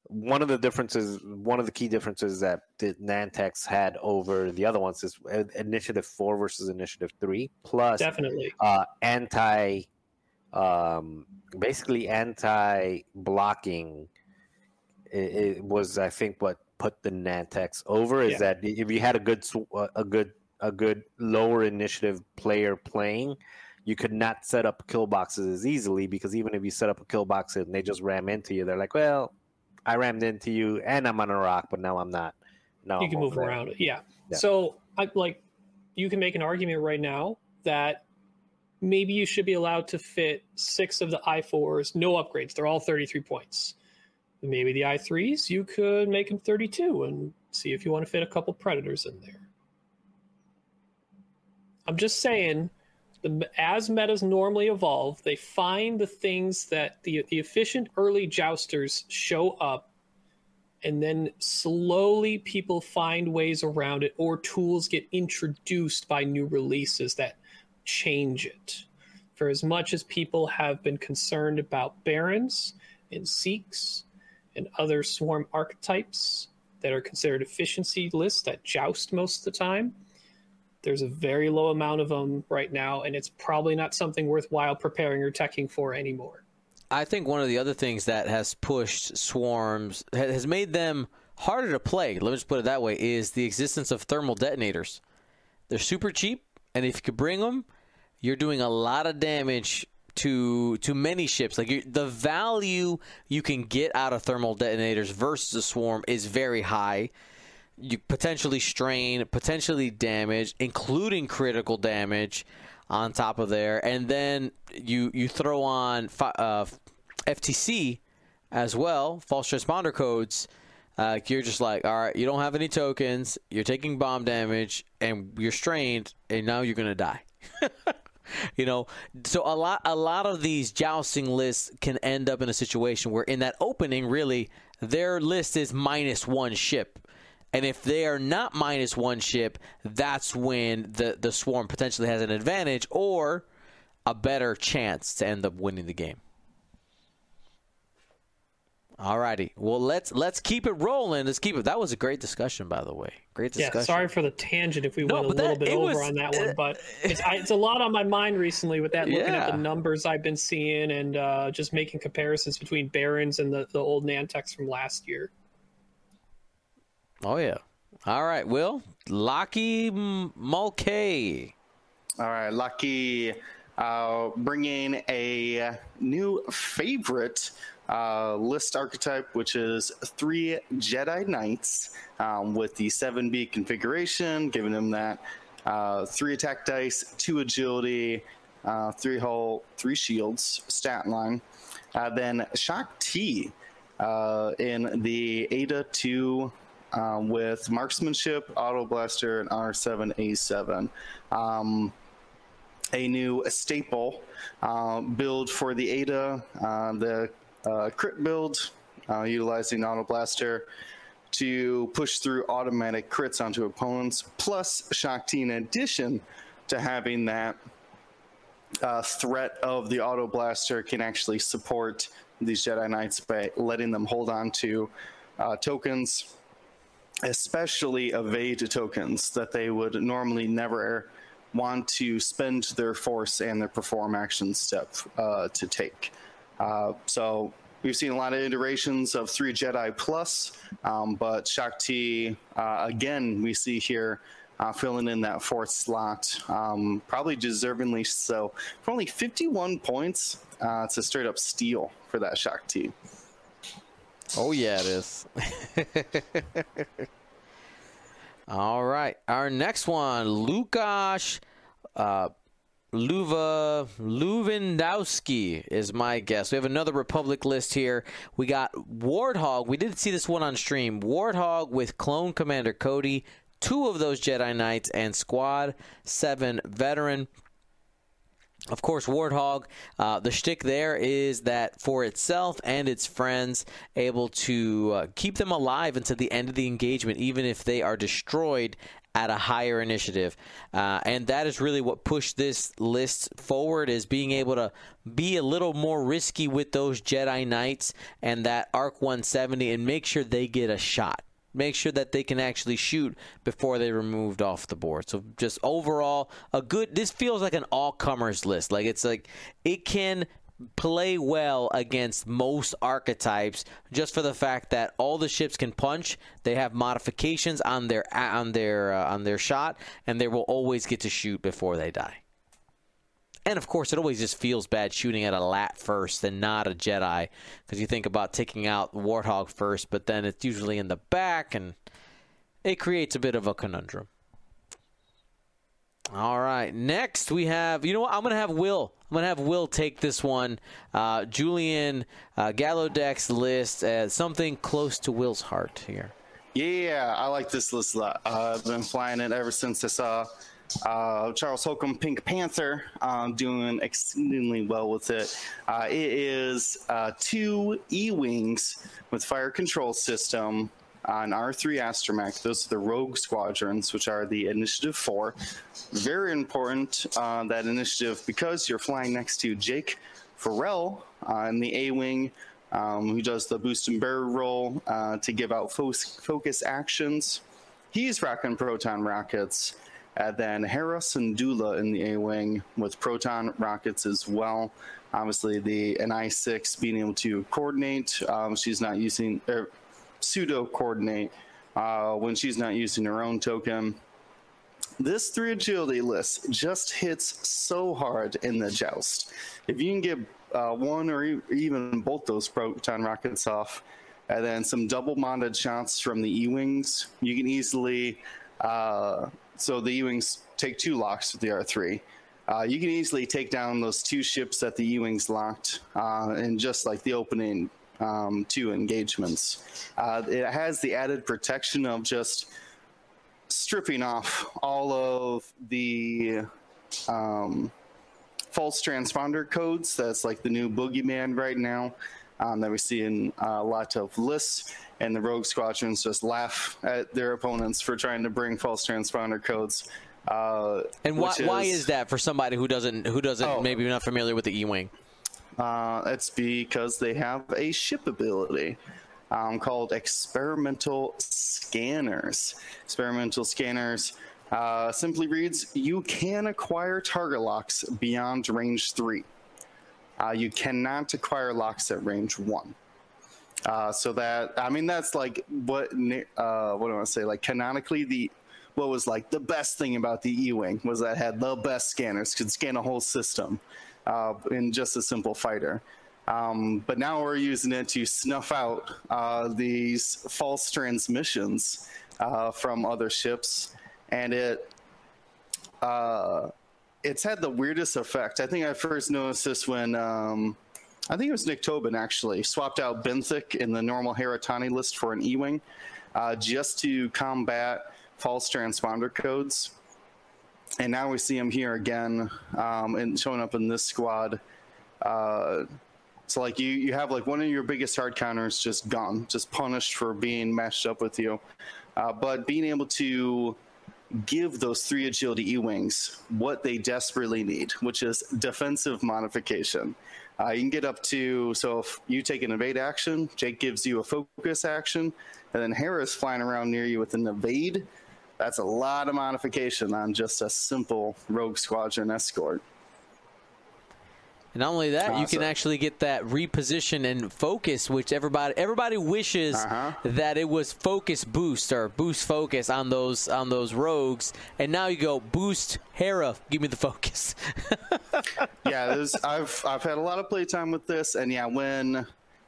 One of the differences, one of the key differences that the Nantex had over the other ones is uh, Initiative Four versus Initiative Three, plus Definitely. uh, anti, um, basically anti blocking. It, it was, I think, what put the Nantex over is Yeah. that if you had a good, uh, a good, a good lower initiative player playing, you could not set up kill boxes as easily because even if you set up a kill box and they just ram into you, they're like, well, I rammed into you and I'm on a rock, but now I'm not. No, you can move there." around. Yeah. Yeah. So I like you can make an argument right now that maybe you should be allowed to fit six of the i4s, no upgrades. They're all 33 points. Maybe the i3s, you could make them 32 and see if you want to fit a couple predators in there. I'm just saying, the, as metas normally evolve, they find the things that the the efficient early jousters show up and then slowly people find ways around it or tools get introduced by new releases that change it. For as much as people have been concerned about barons and Scyks and other swarm archetypes that are considered efficiency lists that joust most of the time there's a very low amount of them right now and it's probably not something worthwhile preparing or teching for anymore I think one of the other things that has pushed swarms has made them harder to play. Let me just put it that way: is the existence of thermal detonators. They're super cheap, and if you could bring them, you're doing a lot of damage to to many ships. Like the value you can get out of thermal detonators versus a swarm is very high. You potentially strain, potentially damage, including critical damage on top of there, and then you you throw on fi- uh, FTC as well, false transponder codes. Uh, you're just like, all right, you don't have any tokens, you're taking bomb damage, and you're strained, and now you're gonna die. <laughs> you know, so a lot a lot of these jousting lists can end up in a situation where in that opening, really, their list is minus one ship. And if they are not minus one ship, that's when the, the swarm potentially has an advantage or a better chance to end up winning the game. Alrighty. Well let's let's keep it rolling. Let's keep it that was a great discussion by the way. Great discussion. Yeah, sorry for the tangent if we No, went a but little bit over was- on that one, uh, but it's, I, it's a lot on my mind recently with that, looking at the numbers I've been seeing and uh, just making comparisons between Barons and the, the old Nantex from last year. Oh yeah. All right, Will. Locky M- Mulcahy. All right, Lucky uh, bringing a new favorite uh, list archetype, which is three Jedi Knights um, with the 7B configuration, giving them that uh, three attack dice, two agility, uh, three hull, three shields stat line. Uh, then Shaak Ti uh, in the Eta 2 um, with marksmanship, auto blaster, and R7 A7. Um, a new staple uh, build for the Eta, uh, the uh, crit build, uh, utilizing auto blaster to push through automatic crits onto opponents, plus Shaak Ti in addition to having that uh, threat of the auto blaster can actually support these Jedi Knights by letting them hold on to uh, tokens, especially evade tokens that they would normally never want to spend their force and their perform action step uh, to take. Uh, so we've seen a lot of iterations of three Jedi plus, um, but Shaak Ti uh, again we see here uh, filling in that fourth slot, um, probably deservingly so. For only 51 points, uh, it's a straight up steal for that Shaak Ti. Oh yeah, it is. <laughs> All right, our next one, Lukasz uh, Luva Luvendowski is my guess. We have another Republic list here. We got Warthog. We did see this one on stream. Warthog with Clone Commander Cody, two of those Jedi Knights, and Squad Seven veteran. Of course, Warthog, uh, the shtick there is that for itself and its friends, able to uh, keep them alive until the end of the engagement, even if they are destroyed at a higher initiative. Uh, and that is really what pushed this list forward is being able to be a little more risky with those Jedi Knights and that Arc 170 and make sure they get a shot make sure that they can actually shoot before they're removed off the board. So just overall, a good. This feels like an all comers list. Like it's like it can play well against most archetypes just for the fact that all the ships can punch they have modifications on their on their uh, on their shot and they will always get to shoot before they die and of course, it always just feels bad shooting at a lat first and not a Jedi, because you think about taking out Warthog first, but then it's usually in the back, and it creates a bit of a conundrum. All right, next we have. You know what? I'm gonna have Will. I'm gonna have Will take this one. Uh, Julian uh, Gallaudet list as something close to Will's heart here. Yeah, I like this list a lot. Uh, I've been flying it ever since I saw uh, Charles Holcomb Pink Panther um, doing exceedingly well with it. Uh, it is uh, two E Wings with fire control system on R3 Astromech. Those are the Rogue Squadrons, which are the Initiative 4. Very important, uh, that initiative, because you're flying next to Jake Farrell uh, in the A Wing. Um, who does the boost and barrel roll uh, to give out fo- focus actions? He's rocking proton rockets. And then Hera Syndulla in the A Wing with proton rockets as well. Obviously, the NI6 being able to coordinate. Um, she's not using er, pseudo coordinate uh, when she's not using her own token. This three agility list just hits so hard in the joust. If you can get uh, one or even both those proton rockets off, and then some double modded shots from the E Wings, you can easily. Uh, so the E-wings take two locks with the R3. Uh, you can easily take down those two ships that the E-wings locked uh, in just like the opening um, two engagements. Uh, it has the added protection of just stripping off all of the um, false transponder codes. That's like the new boogeyman right now um, that we see in a lot of lists and the rogue squadrons just laugh at their opponents for trying to bring false transponder codes. Uh, and why, is, why is that for somebody who doesn't who doesn't oh, maybe not familiar with the E-wing? Uh, it's because they have a ship ability um, called experimental scanners. Experimental scanners uh, simply reads: You can acquire target locks beyond range three. Uh, you cannot acquire locks at range one. Uh, so that I mean that's like what uh, what do I want to say? Like canonically, the what was like the best thing about the E-wing was that had the best scanners, could scan a whole system uh, in just a simple fighter. Um, but now we're using it to snuff out uh, these false transmissions uh, from other ships, and it uh, it's had the weirdest effect. I think I first noticed this when. Um, I think it was Nick Tobin actually swapped out Benthic in the normal Heratani list for an E-wing, uh, just to combat false transponder codes. And now we see him here again, um, and showing up in this squad. Uh, so like you, you have like one of your biggest hard counters just gone, just punished for being matched up with you. Uh, but being able to give those three agility E-wings what they desperately need, which is defensive modification. Uh, you can get up to so if you take an evade action, Jake gives you a focus action, and then Hera's flying around near you with an evade. That's a lot of modification on just a simple rogue squadron escort. And not only that, awesome. you can actually get that reposition and focus, which everybody everybody wishes uh-huh. that it was focus boost or boost focus on those on those rogues. And now you go boost Hera, give me the focus. <laughs> yeah, I've I've had a lot of playtime with this, and yeah, when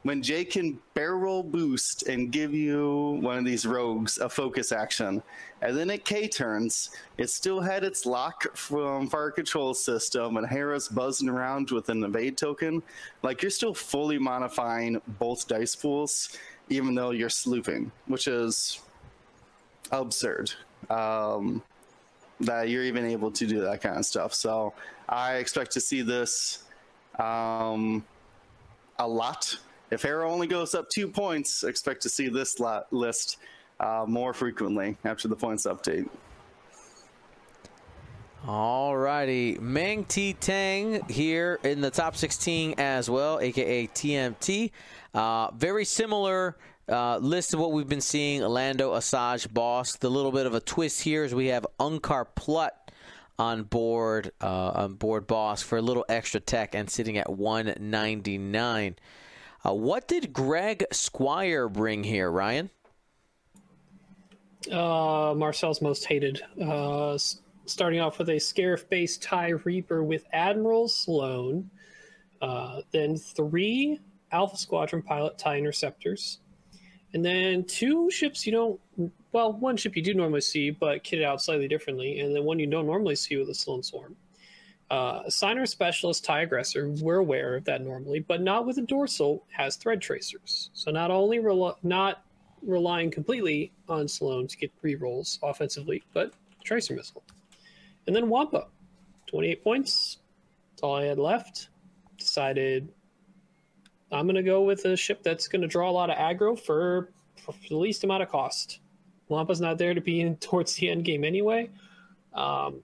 when Jay can barrel boost and give you one of these rogues a focus action, and then it K turns, it still had its lock from Fire Control System, and Hera's buzzing around with an evade token. Like you're still fully modifying both dice pools, even though you're slooping, which is absurd. Um, that you're even able to do that kind of stuff. So I expect to see this um, a lot. If Hera only goes up two points, expect to see this lot list uh, more frequently after the points update. All righty, Meng T Tang here in the top 16 as well, aka TMT. Uh, very similar uh, list of what we've been seeing. Lando, Asajj, Bossk. The little bit of a twist here is we have Unkar Plutt on board uh, on board Bossk for a little extra tech and sitting at 199. Uh, what did Greg Squire bring here, Ryan? Uh, Marcel's most hated. Uh, s- starting off with a Scarif based TIE Reaper with Admiral Sloane. Uh, then three Alpha Squadron pilot TIE Interceptors. And then two ships you don't, well, one ship you do normally see, but kitted out slightly differently. And then one you don't normally see with a Sloane Swarm. Uh, Sienar Specialist TIE Aggressor, we're aware of that normally, but not with a dorsal, has threat tracers. So not only rel- not relying completely on Sloane to get re-rolls offensively, but tracer missile. And then Wampa, 28 points. That's all I had left. Decided I'm going to go with a ship that's going to draw a lot of aggro for, for the least amount of cost. Wampa's not there to be in <laughs> towards the end game anyway. Um,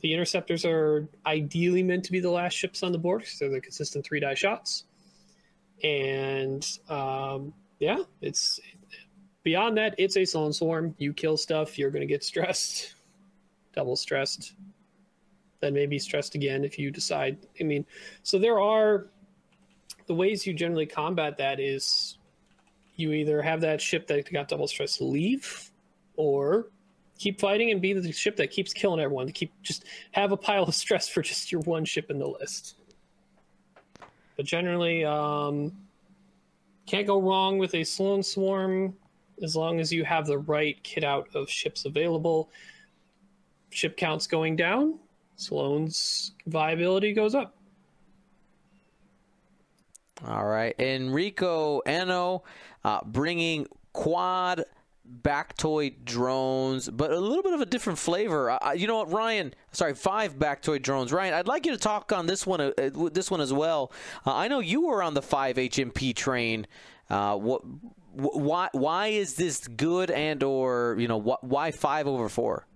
the interceptors are ideally meant to be the last ships on the board because they're the consistent three die shots. And um, yeah, it's beyond that, it's a Sloane Swarm. You kill stuff, you're going to get stressed, <laughs> double stressed, then maybe stressed again if you decide. I mean, so there are the ways you generally combat that is you either have that ship that got double stressed leave, or keep fighting and be the ship that keeps killing everyone. To keep just have a pile of stress for just your one ship in the list. But generally, um, can't go wrong with a Sloane Swarm as long as you have the right kit out of ships available. Ship counts going down, Sloane's viability goes up. All right, Enrico Ano uh, bringing quad Baktoid drones, but a little bit of a different flavor. Uh, you know what, Ryan? Sorry, five Baktoid drones. Ryan, I'd like you to talk on this one, uh, this one as well. Uh, I know you were on the five HMP train. Uh, what, why, why is this good, and or you know, wh- why five over four?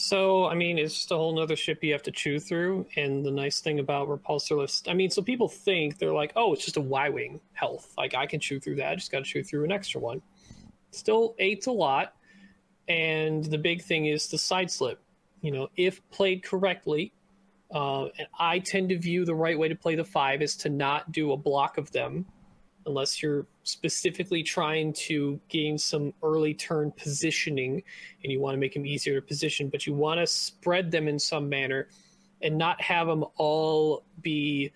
So, I mean, it's just a whole nother ship you have to chew through. And the nice thing about repulsor repulsorless, I mean, so people think they're like, oh, it's just a Y Wing health. Like, I can chew through that. I just got to chew through an extra one. Still eight's a lot. And the big thing is the side slip. You know, if played correctly, uh, and I tend to view the right way to play the five is to not do a block of them unless you're specifically trying to gain some early turn positioning and you want to make them easier to position, but you want to spread them in some manner and not have them all be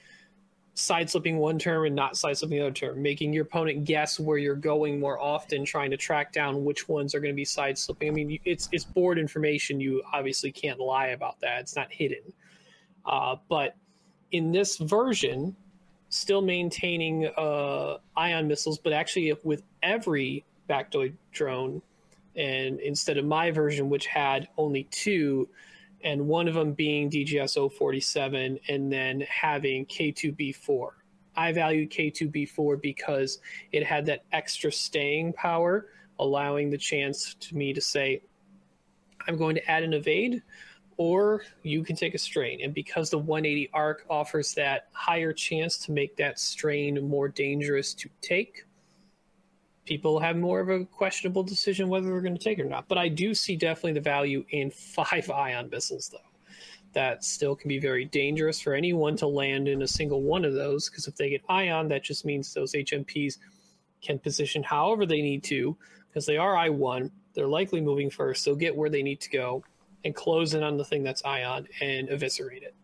side slipping one term and not side slipping the other term, making your opponent guess where you're going more often, trying to track down which ones are going to be side slipping. I mean, it's it's board information. You obviously can't lie about that. It's not hidden. Uh, but in this version, still maintaining uh, ion missiles, but actually with every Baktoid drone, and instead of my version, which had only two, and one of them being DGS 047, and then having K2B4. I valued K2B4 because it had that extra staying power, allowing the chance to me to say, I'm going to add an evade, or you can take a strain. And because the 180 arc offers that higher chance to make that strain more dangerous to take, people have more of a questionable decision whether they're going to take it or not. But I do see definitely the value in <laughs> five ion missiles, though. That still can be very dangerous for anyone to land in a single one of those, because if they get ion, that just means those HMPs can position however they need to, because they are I1. They're likely moving first. They'll get where they need to go and close in on the thing that's ion and eviscerate it.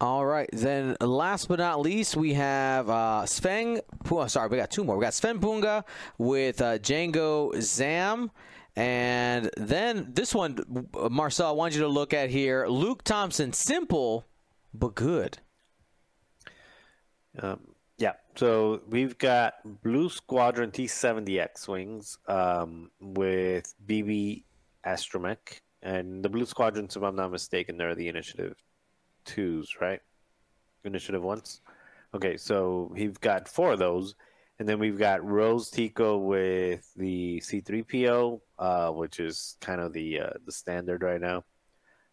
All right. Then last but not least, we have uh, Sven. Oh, sorry, we got two more. We got Sven Punga with uh, Jango Zam. And then this one, Marcel, I want you to look at here. Luke Thompson, simple but good. Um, yeah, so we've got Blue Squadron T70 X Wings um, with BB Astromech. And the Blue Squadrons, if I'm not mistaken, they're the Initiative 2s, right? Initiative 1s? Okay, so we've got four of those. And then we've got Rose Tico with the C3PO, uh, which is kind of the uh, the standard right now.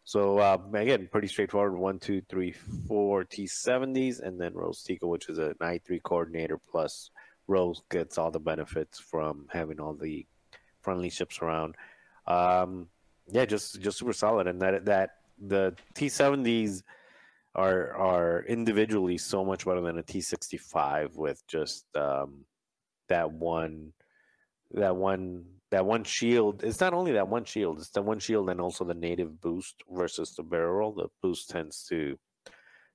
So uh, again, pretty straightforward. One, two, three, four T70s, and then Rose Tico, which is an I3 coordinator. Plus, Rose gets all the benefits from having all the friendly ships around. Um, yeah, just just super solid, and that that the T70s are are individually so much better than a T65 with just um, that one that one that one shield. It's not only that one shield; it's the one shield and also the native boost versus the barrel. The boost tends to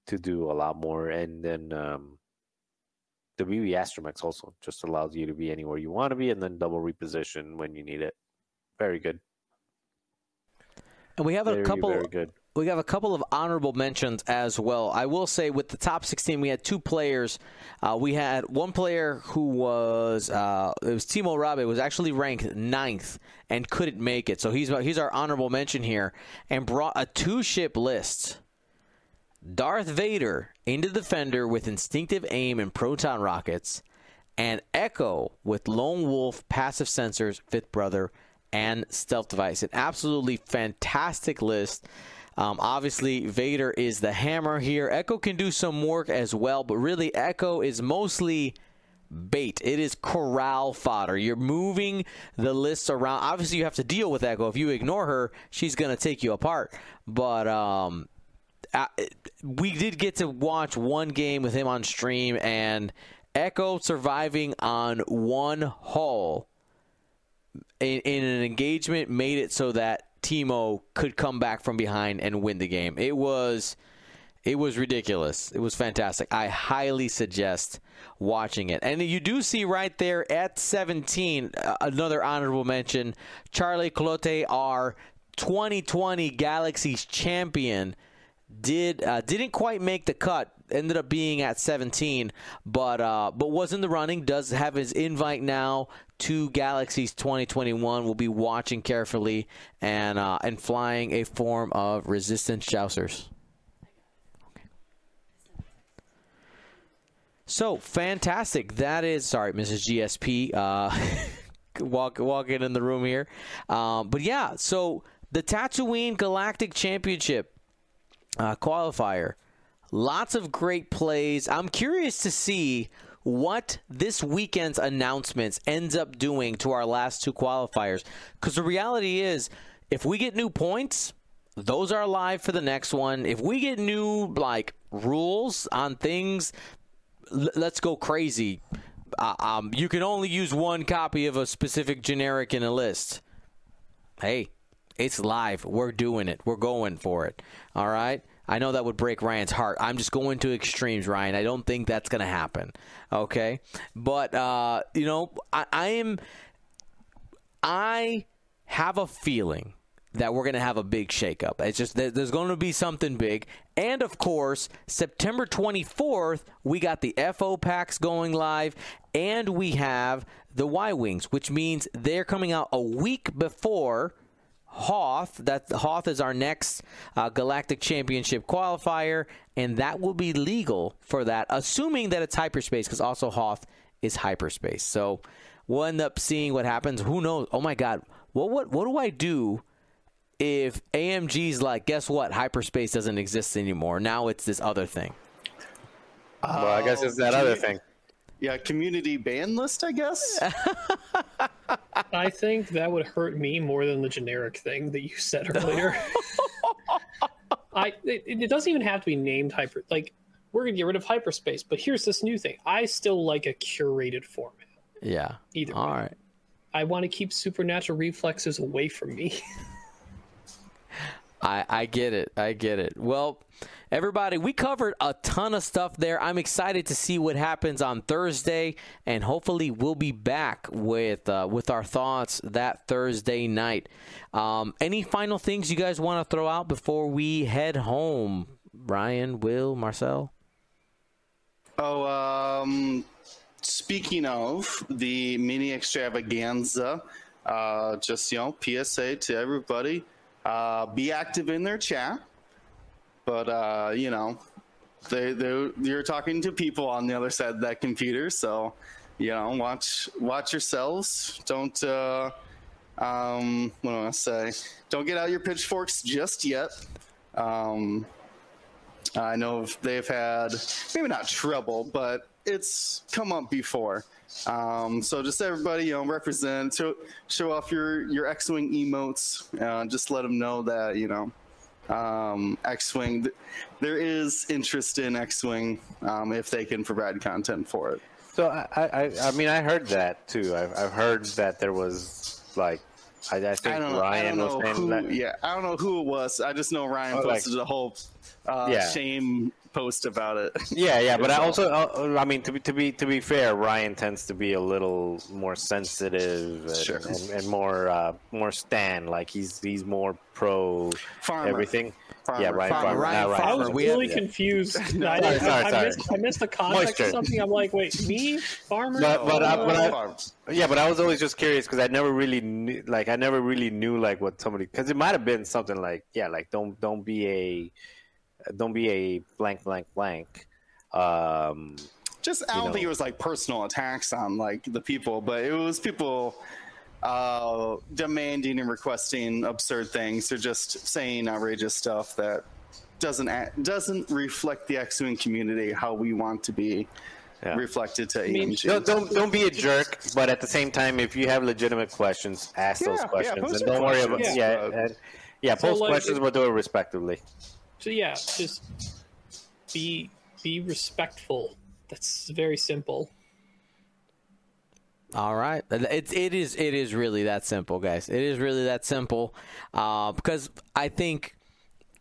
to do a lot more, and then um, the BB Astromechs also just allows you to be anywhere you want to be, and then double reposition when you need it. Very good. And we have a couple. very good. We have a couple of honorable mentions as well. I will say with the top 16, we had two players. Uh, we had one player who was uh, it was Timo Rabe was actually ranked ninth and couldn't make it, so he's he's our honorable mention here and brought a two ship list. Darth Vader into Defender with instinctive aim and proton rockets, and Echo with Lone Wolf passive sensors, fifth brother, and stealth device. An absolutely fantastic list. Um, obviously, Vader is the hammer here. Echo can do some work as well, but really, Echo is mostly bait. It is corral fodder. You're moving the lists around. Obviously, you have to deal with Echo. If you ignore her, she's going to take you apart. But um, uh, we did get to watch one game with him on stream, and Echo surviving on one hull in, in an engagement made it so that Timo could come back from behind and win the game. It was it was ridiculous. It was fantastic. I highly suggest watching it. And you do see right there at 17 uh, another honorable mention, Charlie Clote, our 2020 Galaxy's champion did uh, didn't quite make the cut. Ended up being at 17, but uh, but was in the running. Does have his invite now to Galaxies 2021. We'll be watching carefully and uh, and flying a form of resistance jousters. So fantastic! That is sorry, Mrs. GSP. Uh, <laughs> walk walking in the room here, um, but yeah. So the Tatooine Galactic Championship uh, qualifier. Lots of great plays. I'm curious to see what this weekend's announcements ends up doing to our last two qualifiers. Because the reality is, if we get new points, those are live for the next one. If we get new like rules on things, l- let's go crazy. Uh, um, you can only use one copy of a specific generic in a list. Hey, it's live. We're doing it. We're going for it. All right. I know that would break Ryan's heart. I'm just going to extremes, Ryan. I don't think that's going to happen. Okay. But, uh, you know, I, I am. I have a feeling that we're going to have a big shakeup. It's just there's going to be something big. And of course, September 24th, we got the FO packs going live, and we have the Y Wings, which means they're coming out a week before Hoth. That Hoth is our next uh, Galactic Championship qualifier, and that will be legal for that, assuming that it's hyperspace, because also Hoth is hyperspace. So we'll end up seeing what happens. Who knows? Oh my God, what what what do I do? If AMG's like, guess what? Hyperspace doesn't exist anymore. Now it's this other thing. well, I guess it's that other thing. Yeah, community ban list, I guess. <laughs> I think that would hurt me more than the generic thing that you said <laughs> earlier. I it, it doesn't even have to be named hyper. Like we're gonna get rid of hyperspace, but here's this new thing. I still like a curated format. Yeah. Either All way. right. I want to keep supernatural reflexes away from me. <laughs> I, I get it. I get it. Well, everybody, we covered a ton of stuff there. I'm excited to see what happens on Thursday, and hopefully we'll be back with uh, with our thoughts that Thursday night. Um, any final things you guys want to throw out before we head home? Ryan, Will, Marcel. Oh, um, speaking of the mini extravaganza, uh, just you know, PSA to everybody: uh, be active in their chat. But uh, you know, they they you're talking to people on the other side of that computer, so you know, watch watch yourselves. Don't uh, um, what do I say? Don't get out your pitchforks just yet. Um, I know they've had maybe not trouble, but it's come up before. Um, so just everybody, you know, represent, show, show off your your X-wing emotes. Uh, just let them know that you know um, X-wing. th- There is interest in X-wing um, if they can provide content for it. So I, I, I mean, I heard that too. I've, I've heard that there was like, I, I think I don't know. I Ryan don't was know who. that. Yeah, I don't know who it was. I just know Ryan Oh, like- posted a whole uh, Yeah. shame post about it. <laughs> Yeah, yeah, but I also, uh, I mean, to be to be to be fair, Ryan tends to be a little more sensitive and, Sure. and, and more uh, more stan. Like he's he's more pro Farmer. everything. Farmer. Yeah, Ryan Farmer, Farmer. Ryan not I was we have- really yeah. confused. <laughs> I, Sorry, sorry, I sorry. Missed, I missed the context Moisture. of something. I'm like, wait, me, farmer? But- but I- Uh, but I- Farmer. Yeah, but I was always just curious because I never really knew, like, I never really knew like what somebody because it might have been something like, yeah, like don't don't be a don't be a blank blank blank. Um, just I don't know. think it was like personal attacks on like the people, but it was people uh, demanding and requesting absurd things or just saying outrageous stuff that doesn't act, doesn't reflect the X-wing community how we want to be Yeah. reflected to mean, AMG. don't, don't don't be a jerk, but at the same time, if you have legitimate questions, ask Yeah, those questions, post and don't worry about yeah, Yeah. and, yeah, So, post like, questions, if- but do it respectively. So yeah, just be be respectful. That's very simple. All right, it's it is it is really that simple, guys. It is really that simple, uh, because I think,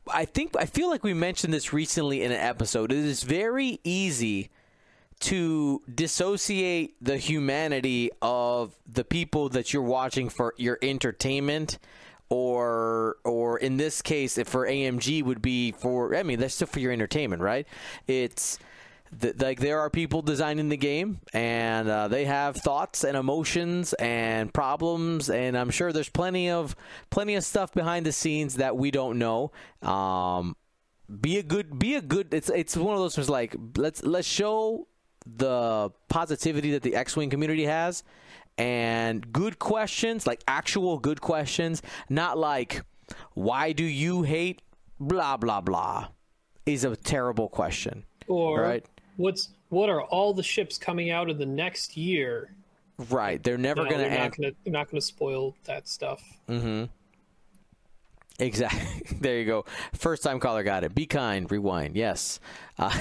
I think I feel like we mentioned this recently in an episode. It is very easy to dissociate the humanity of the people that you're watching for your entertainment or or in this case if for AMG would be for I mean that's still for your entertainment right? It's th- like there are people designing the game and uh, they have thoughts and emotions and problems and I'm sure there's plenty of plenty of stuff behind the scenes that we don't know. Um be a good be a good it's it's one of those things like let's let's show the positivity that the X-wing community has and good questions like actual good questions not like why do you hate blah blah blah is a terrible question Or Right. what's what are all the ships coming out in the next year? right they're never No, going to they're not gonna they're not gonna spoil that stuff. Mm-hmm. Exactly. <laughs> There you go. First time caller got it. Be kind. Rewind. Yes. Uh,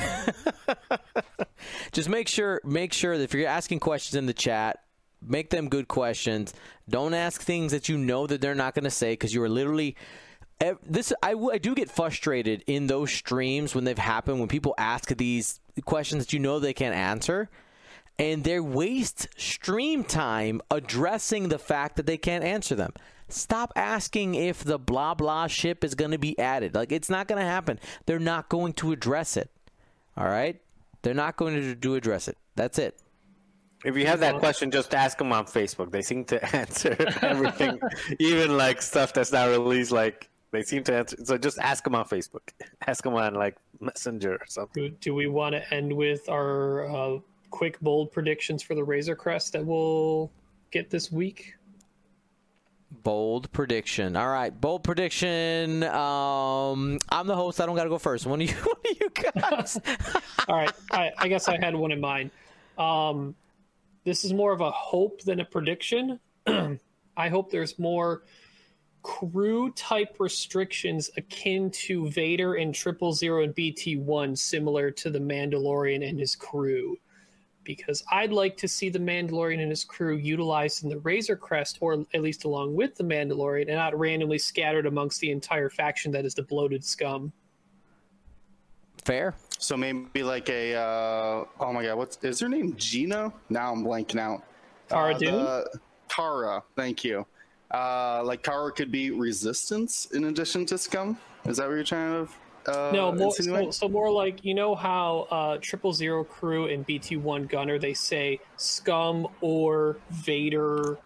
<laughs> just make sure make sure that if you're asking questions in the chat, make them good questions. Don't ask things that you know that they're not going to say because you are literally. This I do get frustrated in those streams when they've happened when people ask these questions that you know they can't answer and they waste stream time addressing the fact that they can't answer them. Stop asking if the blah blah ship is going to be added. Like it's not going to happen. They're not going to address it. All right? They're not going to do address it. That's it. If you have that question, just ask them on Facebook. They seem to <laughs> answer everything, <laughs> even like stuff that's not released. Like they seem to answer. So just ask them on Facebook. <laughs> Ask them on like Messenger or something. Do, do we want to end with our uh, quick bold predictions for the Razor Crest that we'll get this week? Bold prediction. All right, bold prediction. Um, I'm the host. I don't got to go first. One of you, one of you guys. All right, I, I guess I had one in mind. Um, this is more of a hope than a prediction. <clears throat> I hope there's more crew type restrictions akin to Vader and Triple Zero and BT One, similar to the Mandalorian and his crew. because I'd like to see the Mandalorian and his crew utilized in the Razor Crest, or at least along with the Mandalorian, and not randomly scattered amongst the entire faction that is the bloated scum. Fair. So maybe like a uh, oh my god, what's is her name? Gina? Now I'm blanking out. Tara uh, Dune? the- Cara, thank you. Uh, like Cara could be resistance in addition to scum. Is that what you're trying to? Uh, No, more, so, so more like you know how uh, Triple Zero Crew and BT One Gunner they say scum or Vader.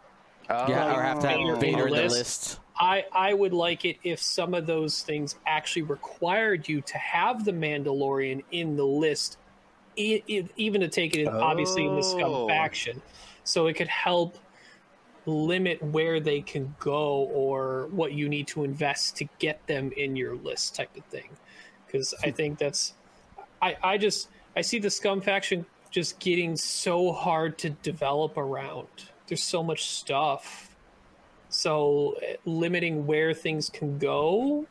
Yeah, or have to Vader have in Vader in the the list. list. I I would like it if some of those things actually required you to have the Mandalorian in the list, e- e- even to take it in, obviously in the scum Oh. faction, so it could help limit where they can go or what you need to invest to get them in your list type of thing. Because i hmm. think that's i i just i see the scum faction just getting so hard to develop around. There's so much stuff so limiting where things can go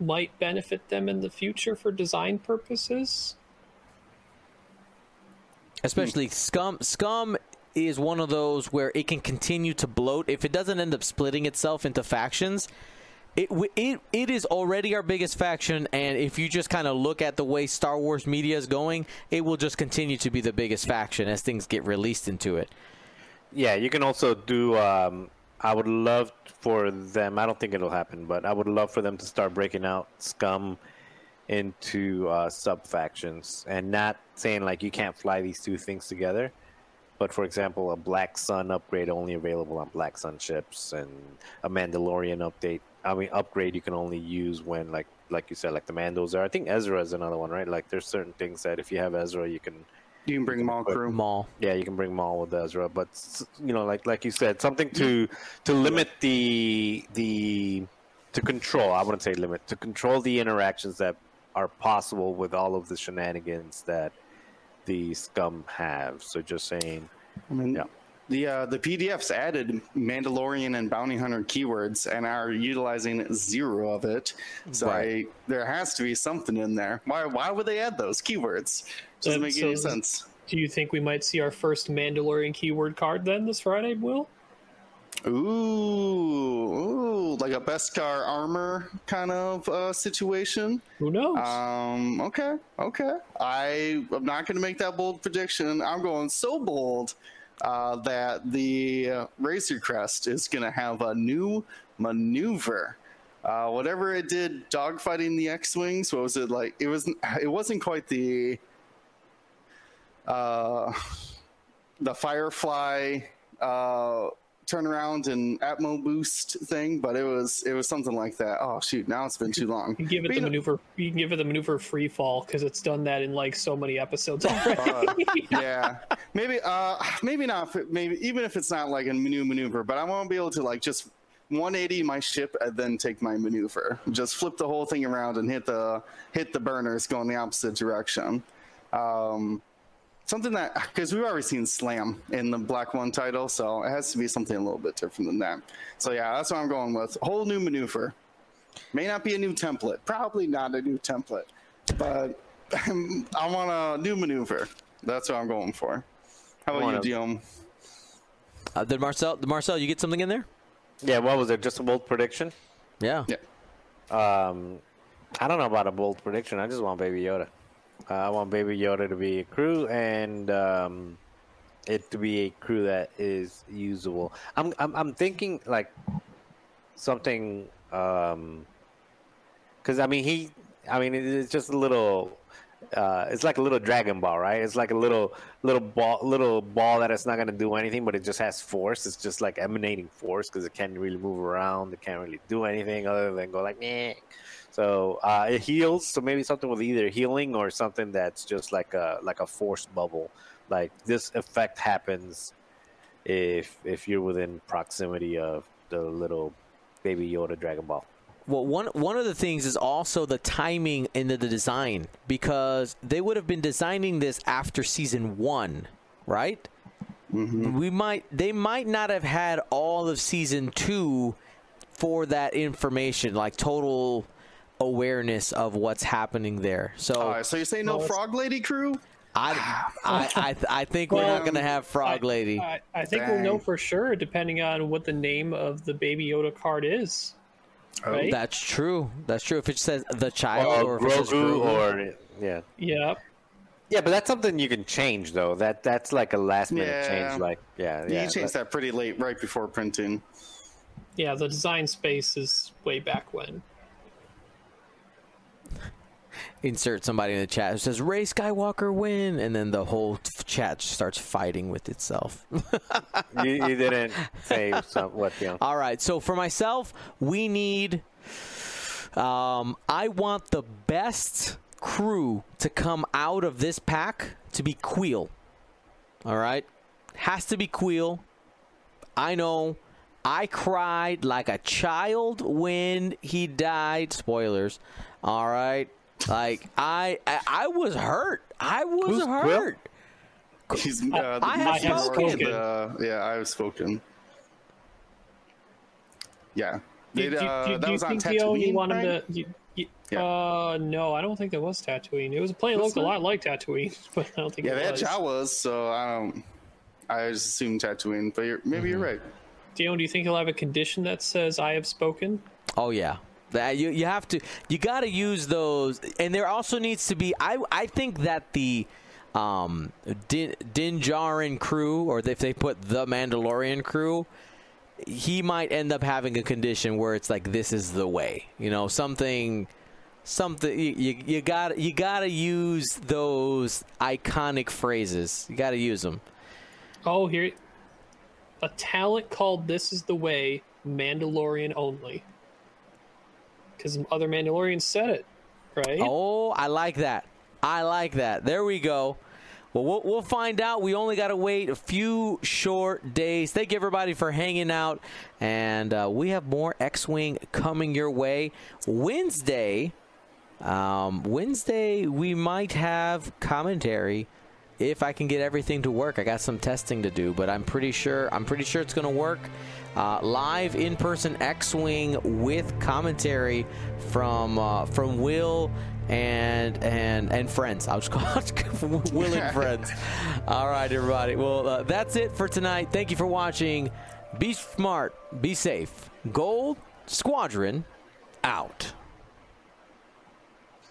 might benefit them in the future for design purposes Especially scum. Scum is one of those where it can continue to bloat if it doesn't end up splitting itself into factions. It, it it is already our biggest faction, and if you just kind of look at the way Star Wars media is going, it will just continue to be the biggest faction as things get released into it. Yeah, you can also do. Um, I would love for them. I don't think it'll happen, but I would love for them to start breaking out scum into uh, sub factions and not saying like you can't fly these two things together. But for example, a Black Sun upgrade only available on Black Sun ships, and a Mandalorian update. I mean, upgrade you can only use when like like you said, like the Mandos are. I think Ezra is another one, right? Like there's certain things that if you have Ezra, you can You can bring them all crew. Maul. yeah, you can bring Maul with Ezra, but you know, like like you said, something to to limit the the to control. I wouldn't say limit to control the interactions that are possible with all of the shenanigans that the scum have. So just saying, I mean, Yeah. The uh, the PDFs added Mandalorian and Bounty Hunter keywords and are utilizing zero of it. So Right. I, there has to be something in there. Why why would they add those keywords? Doesn't That- make any sense. do you think we might see our first mandalorian keyword card then this friday will Ooh, ooh, like a Beskar armor kind of uh, situation. who knows Um, okay, okay. I am not going to make that bold prediction. I'm going so bold uh, that the Razor Crest is going to have a new maneuver. Uh, whatever it did, dogfighting the X-wings. What was it like? It was. It wasn't quite the. Uh, the Firefly uh, turnaround and Atmo boost thing, but it was it was something like that. Oh shoot! Now it's been too long. You can give it But, the you know- maneuver. You can give it the maneuver free fall because it's done that in like so many episodes <laughs> already. yeah, <laughs> maybe uh, maybe not. Maybe even if it's not like a new maneuver, but I want to be able to like just 180 my ship and then take my maneuver. Just flip the whole thing around and hit the hit the burners going the opposite direction. Um, something that because we've already seen slam in the black one title, so it has to be something a little bit different than that. So yeah, that's what I'm going with. Whole new maneuver. May not be a new template. Probably not a new template, but <laughs> I want a new maneuver. That's what I'm going for. How about wanna- you, Dion? Uh, did Marcel? Did Marcel, you get something in there? yeah, what was it? Just a bold prediction? Yeah. Yeah. Um, I don't know about a bold prediction. I just want Baby Yoda. Uh, I want Baby Yoda to be a crew and um, it to be a crew that is usable. I'm I'm, I'm thinking like something because I mean he I mean it's just a little. Uh, it's like a little Dragon Ball, right? It's like a little little ball, little ball that it's not gonna do anything, but it just has force. It's just like emanating force because it can't really move around. It can't really do anything other than go like, Meh. So uh, it heals. So maybe something with either healing or something that's just like a like a force bubble. Like this effect happens if if you're within proximity of the little baby Yoda Dragon Ball. Well, one one of the things is also the timing in the, the design because they would have been designing this after season one, right? We might they might not have had all of season two for that information, like total awareness of what's happening there. So All right, so you're saying no Well, Frog Lady crew? I, I, I, I think we're not going to have Frog Lady. I, I think we'll know for sure, depending on what the name of the Baby Yoda card is. Oh, Right? That's true. That's true. If it says the child Or or if it says Grogu, Grogu. or yeah, Yeah. yeah, but that's something you can change though. That that's like a last minute Yeah. change. Like yeah, You yeah. changed like- that pretty late, right before printing. Yeah, the design space is way back when. Insert somebody in the chat who says Rey Skywalker win, and then the whole t- chat starts fighting with itself. <laughs> you, you didn't say some, what you know. All right, so for myself, we need. Um, I want the best crew to come out of this pack to be Kuiil. All right, has to be Kuiil. I know. I cried like a child when he died. Spoilers. All right. Like I, I, I was hurt. I was Who's Kuiil? hurt. He's, uh, I have I spoken. spoken. Uh, yeah, I have spoken. Yeah. Do, They, do- uh, do- that do you was on think, Theo, you Tatooine, want him right? to. You, you, Yeah. Uh, no, I don't think there was Tatooine. It was a planet Was looked a lot like Tatooine, <laughs> but I don't think Yeah, it they had was. So I don't. I just assumed Tatooine, but you're, maybe you're right. Dion, do you think he'll have a condition that says "I have spoken"? Oh yeah. You you have to you got to use those and there also needs to be I I think that the um Din, Din Djarin crew or if they put the Mandalorian crew he might end up having a condition where it's like this is the way. You know, something something you, you got you got to use those iconic phrases. You got to use them. Oh, here, a talent called "This Is the Way," Mandalorian only. Because other Mandalorians said it, right? Oh, I like that. I like that. There we go. Well, we'll, we'll find out. We only got to wait a few short days. Thank you, everybody, for hanging out. And uh, we have more X Wing coming your way. Wednesday, um, Wednesday, we might have commentary if I can get everything to work. I got some testing to do, but I'm pretty sure I'm pretty sure it's going to work. Uh, live in person X-wing with commentary from uh, from Will and and and friends. I'll just call <laughs> it Will and <laughs> friends. All right, everybody. Well, uh, that's it for tonight. Thank you for watching. Be smart. Be safe. Gold Squadron out.